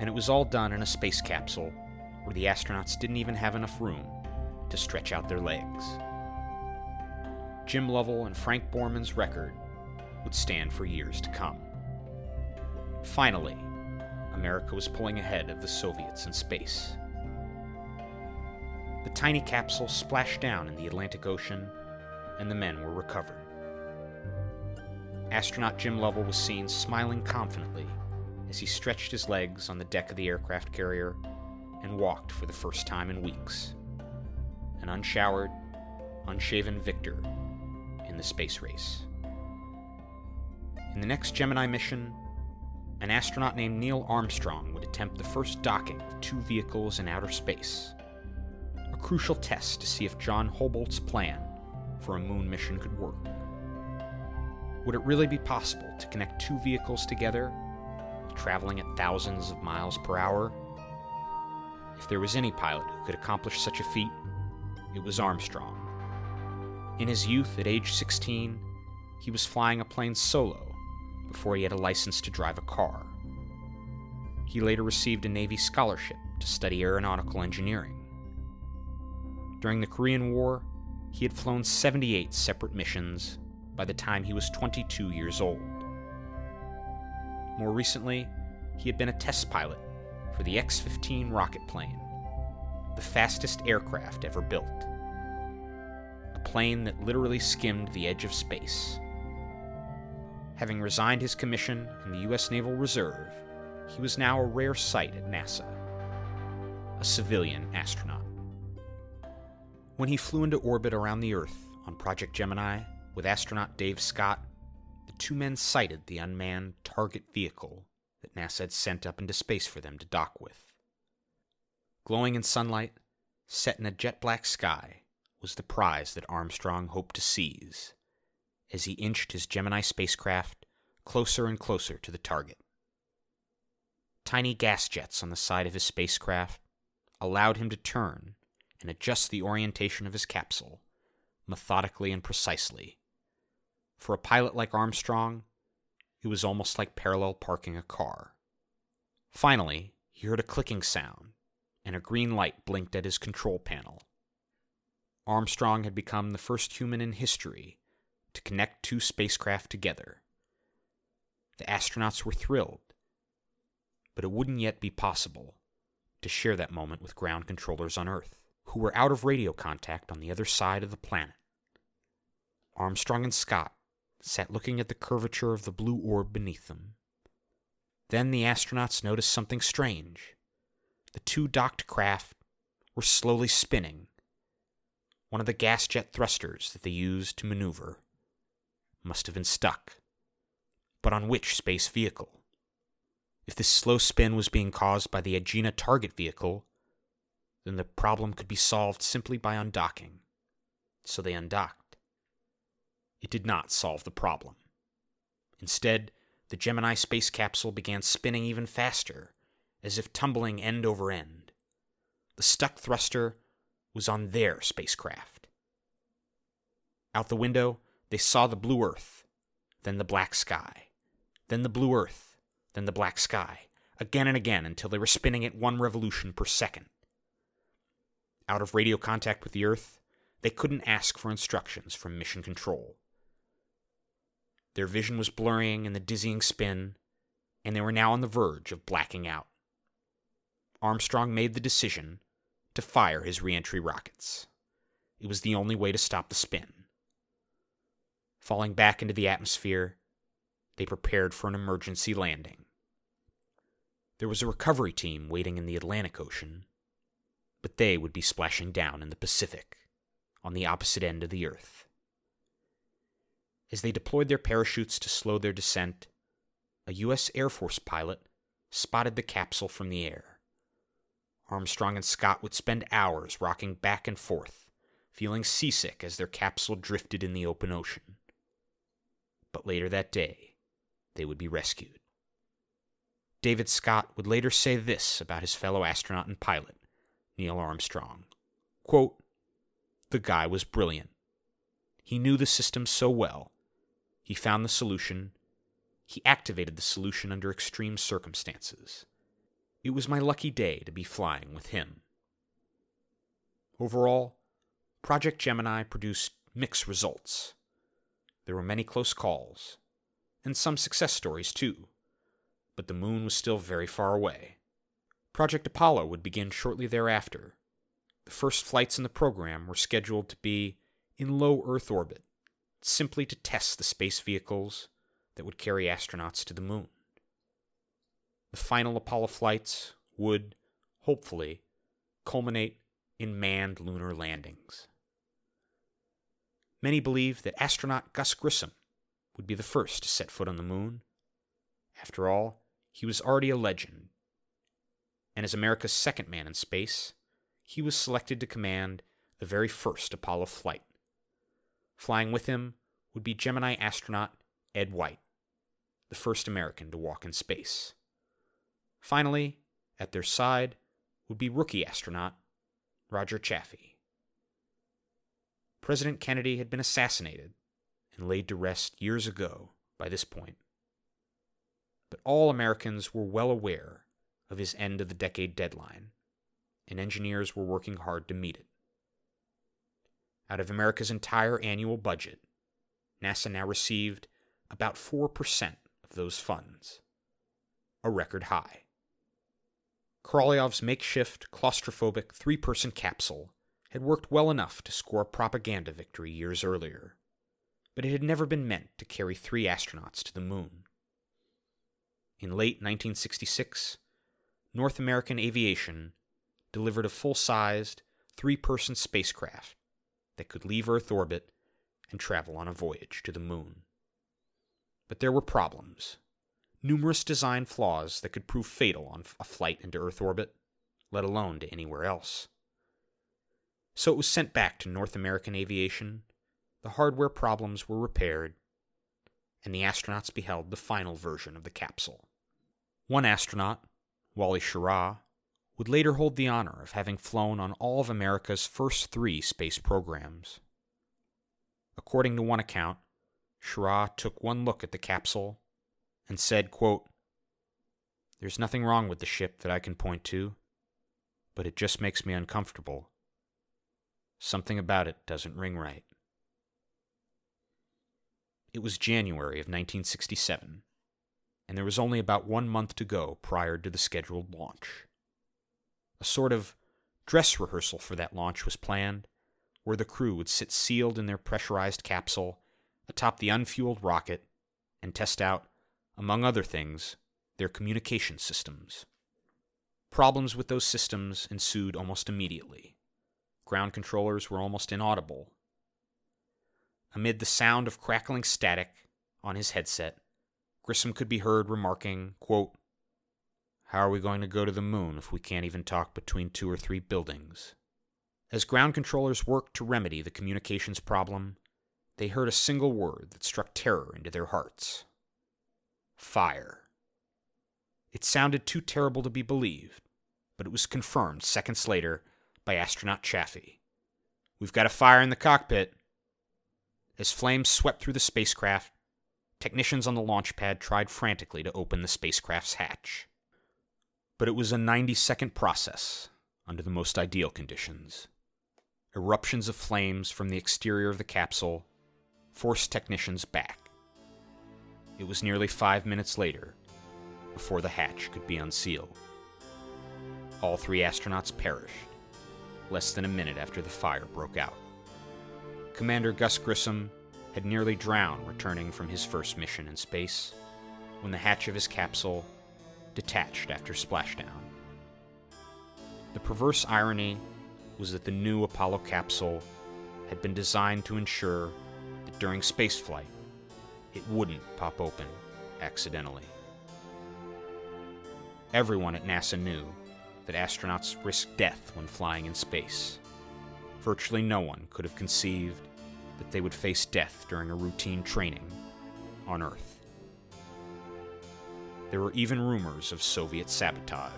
And it was all done in a space capsule where the astronauts didn't even have enough room to stretch out their legs. Jim Lovell and Frank Borman's record would stand for years to come. Finally, America was pulling ahead of the Soviets in space. The tiny capsule splashed down in the Atlantic Ocean, and the men were recovered. Astronaut Jim Lovell was seen smiling confidently as he stretched his legs on the deck of the aircraft carrier and walked for the first time in weeks. An unshowered, unshaven victor in the space race. In the next Gemini mission, an astronaut named Neil Armstrong would attempt the first docking of two vehicles in outer space, a crucial test to see if John Houbolt's plan for a moon mission could work. Would it really be possible to connect two vehicles together, traveling at thousands of miles per hour? If there was any pilot who could accomplish such a feat, it was Armstrong. In his youth, at age 16, he was flying a plane solo before he had a license to drive a car. He later received a Navy scholarship to study aeronautical engineering. During the Korean War, he had flown 78 separate missions by the time he was 22 years old. More recently, he had been a test pilot for the X 15 rocket plane, the fastest aircraft ever built. A plane that literally skimmed the edge of space. Having resigned his commission in the U.S. Naval Reserve, he was now a rare sight at NASA a civilian astronaut. When he flew into orbit around the Earth on Project Gemini with astronaut Dave Scott, the two men sighted the unmanned target vehicle that NASA had sent up into space for them to dock with. Glowing in sunlight, set in a jet black sky, was the prize that Armstrong hoped to seize as he inched his Gemini spacecraft closer and closer to the target. Tiny gas jets on the side of his spacecraft allowed him to turn and adjust the orientation of his capsule methodically and precisely. For a pilot like Armstrong, it was almost like parallel parking a car. Finally, he heard a clicking sound, and a green light blinked at his control panel. Armstrong had become the first human in history to connect two spacecraft together. The astronauts were thrilled, but it wouldn't yet be possible to share that moment with ground controllers on Earth, who were out of radio contact on the other side of the planet. Armstrong and Scott sat looking at the curvature of the blue orb beneath them. Then the astronauts noticed something strange. The two docked craft were slowly spinning. One of the gas jet thrusters that they used to maneuver must have been stuck. But on which space vehicle? If this slow spin was being caused by the Agena target vehicle, then the problem could be solved simply by undocking. So they undocked. It did not solve the problem. Instead, the Gemini space capsule began spinning even faster, as if tumbling end over end. The stuck thruster was on their spacecraft. Out the window, they saw the blue earth, then the black sky, then the blue earth, then the black sky, again and again until they were spinning at one revolution per second. Out of radio contact with the earth, they couldn't ask for instructions from mission control. Their vision was blurring in the dizzying spin, and they were now on the verge of blacking out. Armstrong made the decision to fire his reentry rockets. It was the only way to stop the spin. Falling back into the atmosphere, they prepared for an emergency landing. There was a recovery team waiting in the Atlantic Ocean, but they would be splashing down in the Pacific, on the opposite end of the Earth. As they deployed their parachutes to slow their descent, a U.S. Air Force pilot spotted the capsule from the air. Armstrong and Scott would spend hours rocking back and forth, feeling seasick as their capsule drifted in the open ocean but later that day, they would be rescued. David Scott would later say this about his fellow astronaut and pilot, Neil Armstrong Quote, The guy was brilliant. He knew the system so well. He found the solution. He activated the solution under extreme circumstances. It was my lucky day to be flying with him. Overall, Project Gemini produced mixed results. There were many close calls, and some success stories too. But the moon was still very far away. Project Apollo would begin shortly thereafter. The first flights in the program were scheduled to be in low Earth orbit, simply to test the space vehicles that would carry astronauts to the moon. The final Apollo flights would, hopefully, culminate in manned lunar landings. Many believe that astronaut Gus Grissom would be the first to set foot on the moon. After all, he was already a legend, and as America's second man in space, he was selected to command the very first Apollo flight. Flying with him would be Gemini astronaut Ed White, the first American to walk in space. Finally, at their side would be rookie astronaut Roger Chaffee. President Kennedy had been assassinated and laid to rest years ago by this point. But all Americans were well aware of his end of the decade deadline, and engineers were working hard to meet it. Out of America's entire annual budget, NASA now received about 4% of those funds, a record high. Korolyov's makeshift, claustrophobic three person capsule had worked well enough to score a propaganda victory years earlier, but it had never been meant to carry three astronauts to the moon. In late 1966, North American Aviation delivered a full sized, three person spacecraft that could leave Earth orbit and travel on a voyage to the moon. But there were problems numerous design flaws that could prove fatal on a flight into Earth orbit, let alone to anywhere else. So it was sent back to North American Aviation, the hardware problems were repaired, and the astronauts beheld the final version of the capsule. One astronaut, Wally Schirra, would later hold the honor of having flown on all of America's first three space programs. According to one account, Schirra took one look at the capsule and said, quote, There's nothing wrong with the ship that I can point to, but it just makes me uncomfortable. Something about it doesn't ring right. It was January of 1967, and there was only about one month to go prior to the scheduled launch. A sort of dress rehearsal for that launch was planned, where the crew would sit sealed in their pressurized capsule atop the unfueled rocket and test out among other things, their communication systems. Problems with those systems ensued almost immediately. Ground controllers were almost inaudible. Amid the sound of crackling static on his headset, Grissom could be heard remarking, quote, How are we going to go to the moon if we can't even talk between two or three buildings? As ground controllers worked to remedy the communications problem, they heard a single word that struck terror into their hearts fire. It sounded too terrible to be believed, but it was confirmed seconds later by astronaut Chaffee. We've got a fire in the cockpit. As flames swept through the spacecraft, technicians on the launch pad tried frantically to open the spacecraft's hatch. But it was a 90 second process under the most ideal conditions. Eruptions of flames from the exterior of the capsule forced technicians back. It was nearly five minutes later before the hatch could be unsealed. All three astronauts perished, less than a minute after the fire broke out. Commander Gus Grissom had nearly drowned returning from his first mission in space when the hatch of his capsule detached after splashdown. The perverse irony was that the new Apollo capsule had been designed to ensure that during spaceflight, it wouldn't pop open accidentally. Everyone at NASA knew that astronauts risk death when flying in space. Virtually no one could have conceived that they would face death during a routine training on Earth. There were even rumors of Soviet sabotage.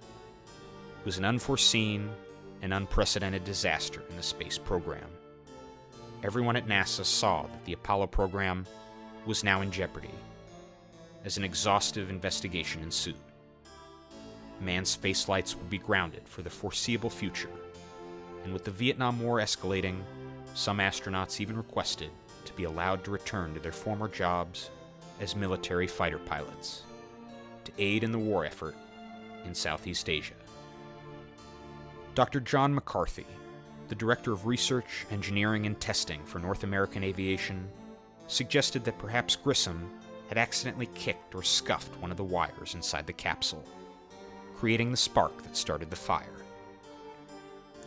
It was an unforeseen and unprecedented disaster in the space program everyone at NASA saw that the Apollo program was now in jeopardy as an exhaustive investigation ensued. Manned spaceflights would be grounded for the foreseeable future, and with the Vietnam War escalating, some astronauts even requested to be allowed to return to their former jobs as military fighter pilots to aid in the war effort in Southeast Asia. Dr. John McCarthy, the Director of Research, Engineering, and Testing for North American Aviation, suggested that perhaps Grissom had accidentally kicked or scuffed one of the wires inside the capsule, creating the spark that started the fire.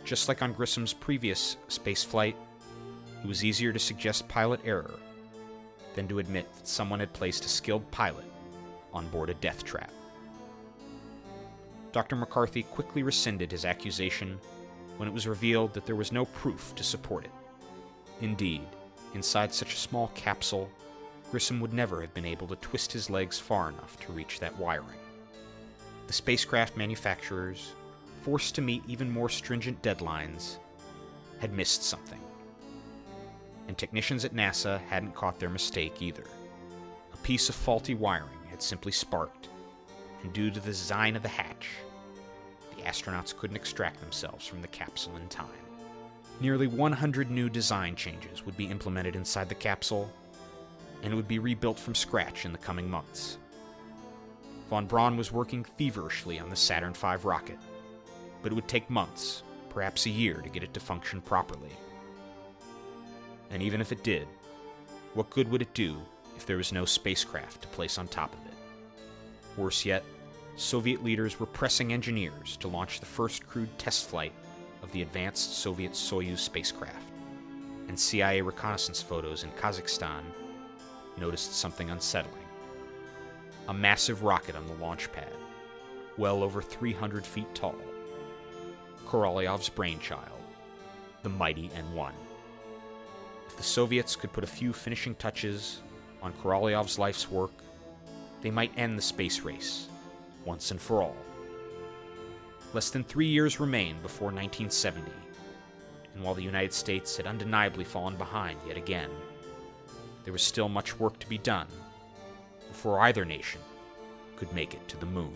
Just like on Grissom's previous space flight, it was easier to suggest pilot error than to admit that someone had placed a skilled pilot on board a death trap. Dr. McCarthy quickly rescinded his accusation when it was revealed that there was no proof to support it. Indeed, inside such a small capsule, Grissom would never have been able to twist his legs far enough to reach that wiring. The spacecraft manufacturers, forced to meet even more stringent deadlines, had missed something. And technicians at NASA hadn't caught their mistake either. A piece of faulty wiring had simply sparked, and due to the design of the hatch, the astronauts couldn't extract themselves from the capsule in time. Nearly 100 new design changes would be implemented inside the capsule, and it would be rebuilt from scratch in the coming months. Von Braun was working feverishly on the Saturn V rocket, but it would take months, perhaps a year, to get it to function properly. And even if it did, what good would it do if there was no spacecraft to place on top of it? Worse yet, Soviet leaders were pressing engineers to launch the first crewed test flight of the advanced Soviet Soyuz spacecraft, and CIA reconnaissance photos in Kazakhstan noticed something unsettling. A massive rocket on the launch pad, well over 300 feet tall. Korolyov's brainchild, the mighty N1. If the Soviets could put a few finishing touches on Korolyov's life's work, they might end the space race once and for all. Less than three years remained before 1970, and while the United States had undeniably fallen behind yet again, there was still much work to be done before either nation could make it to the moon.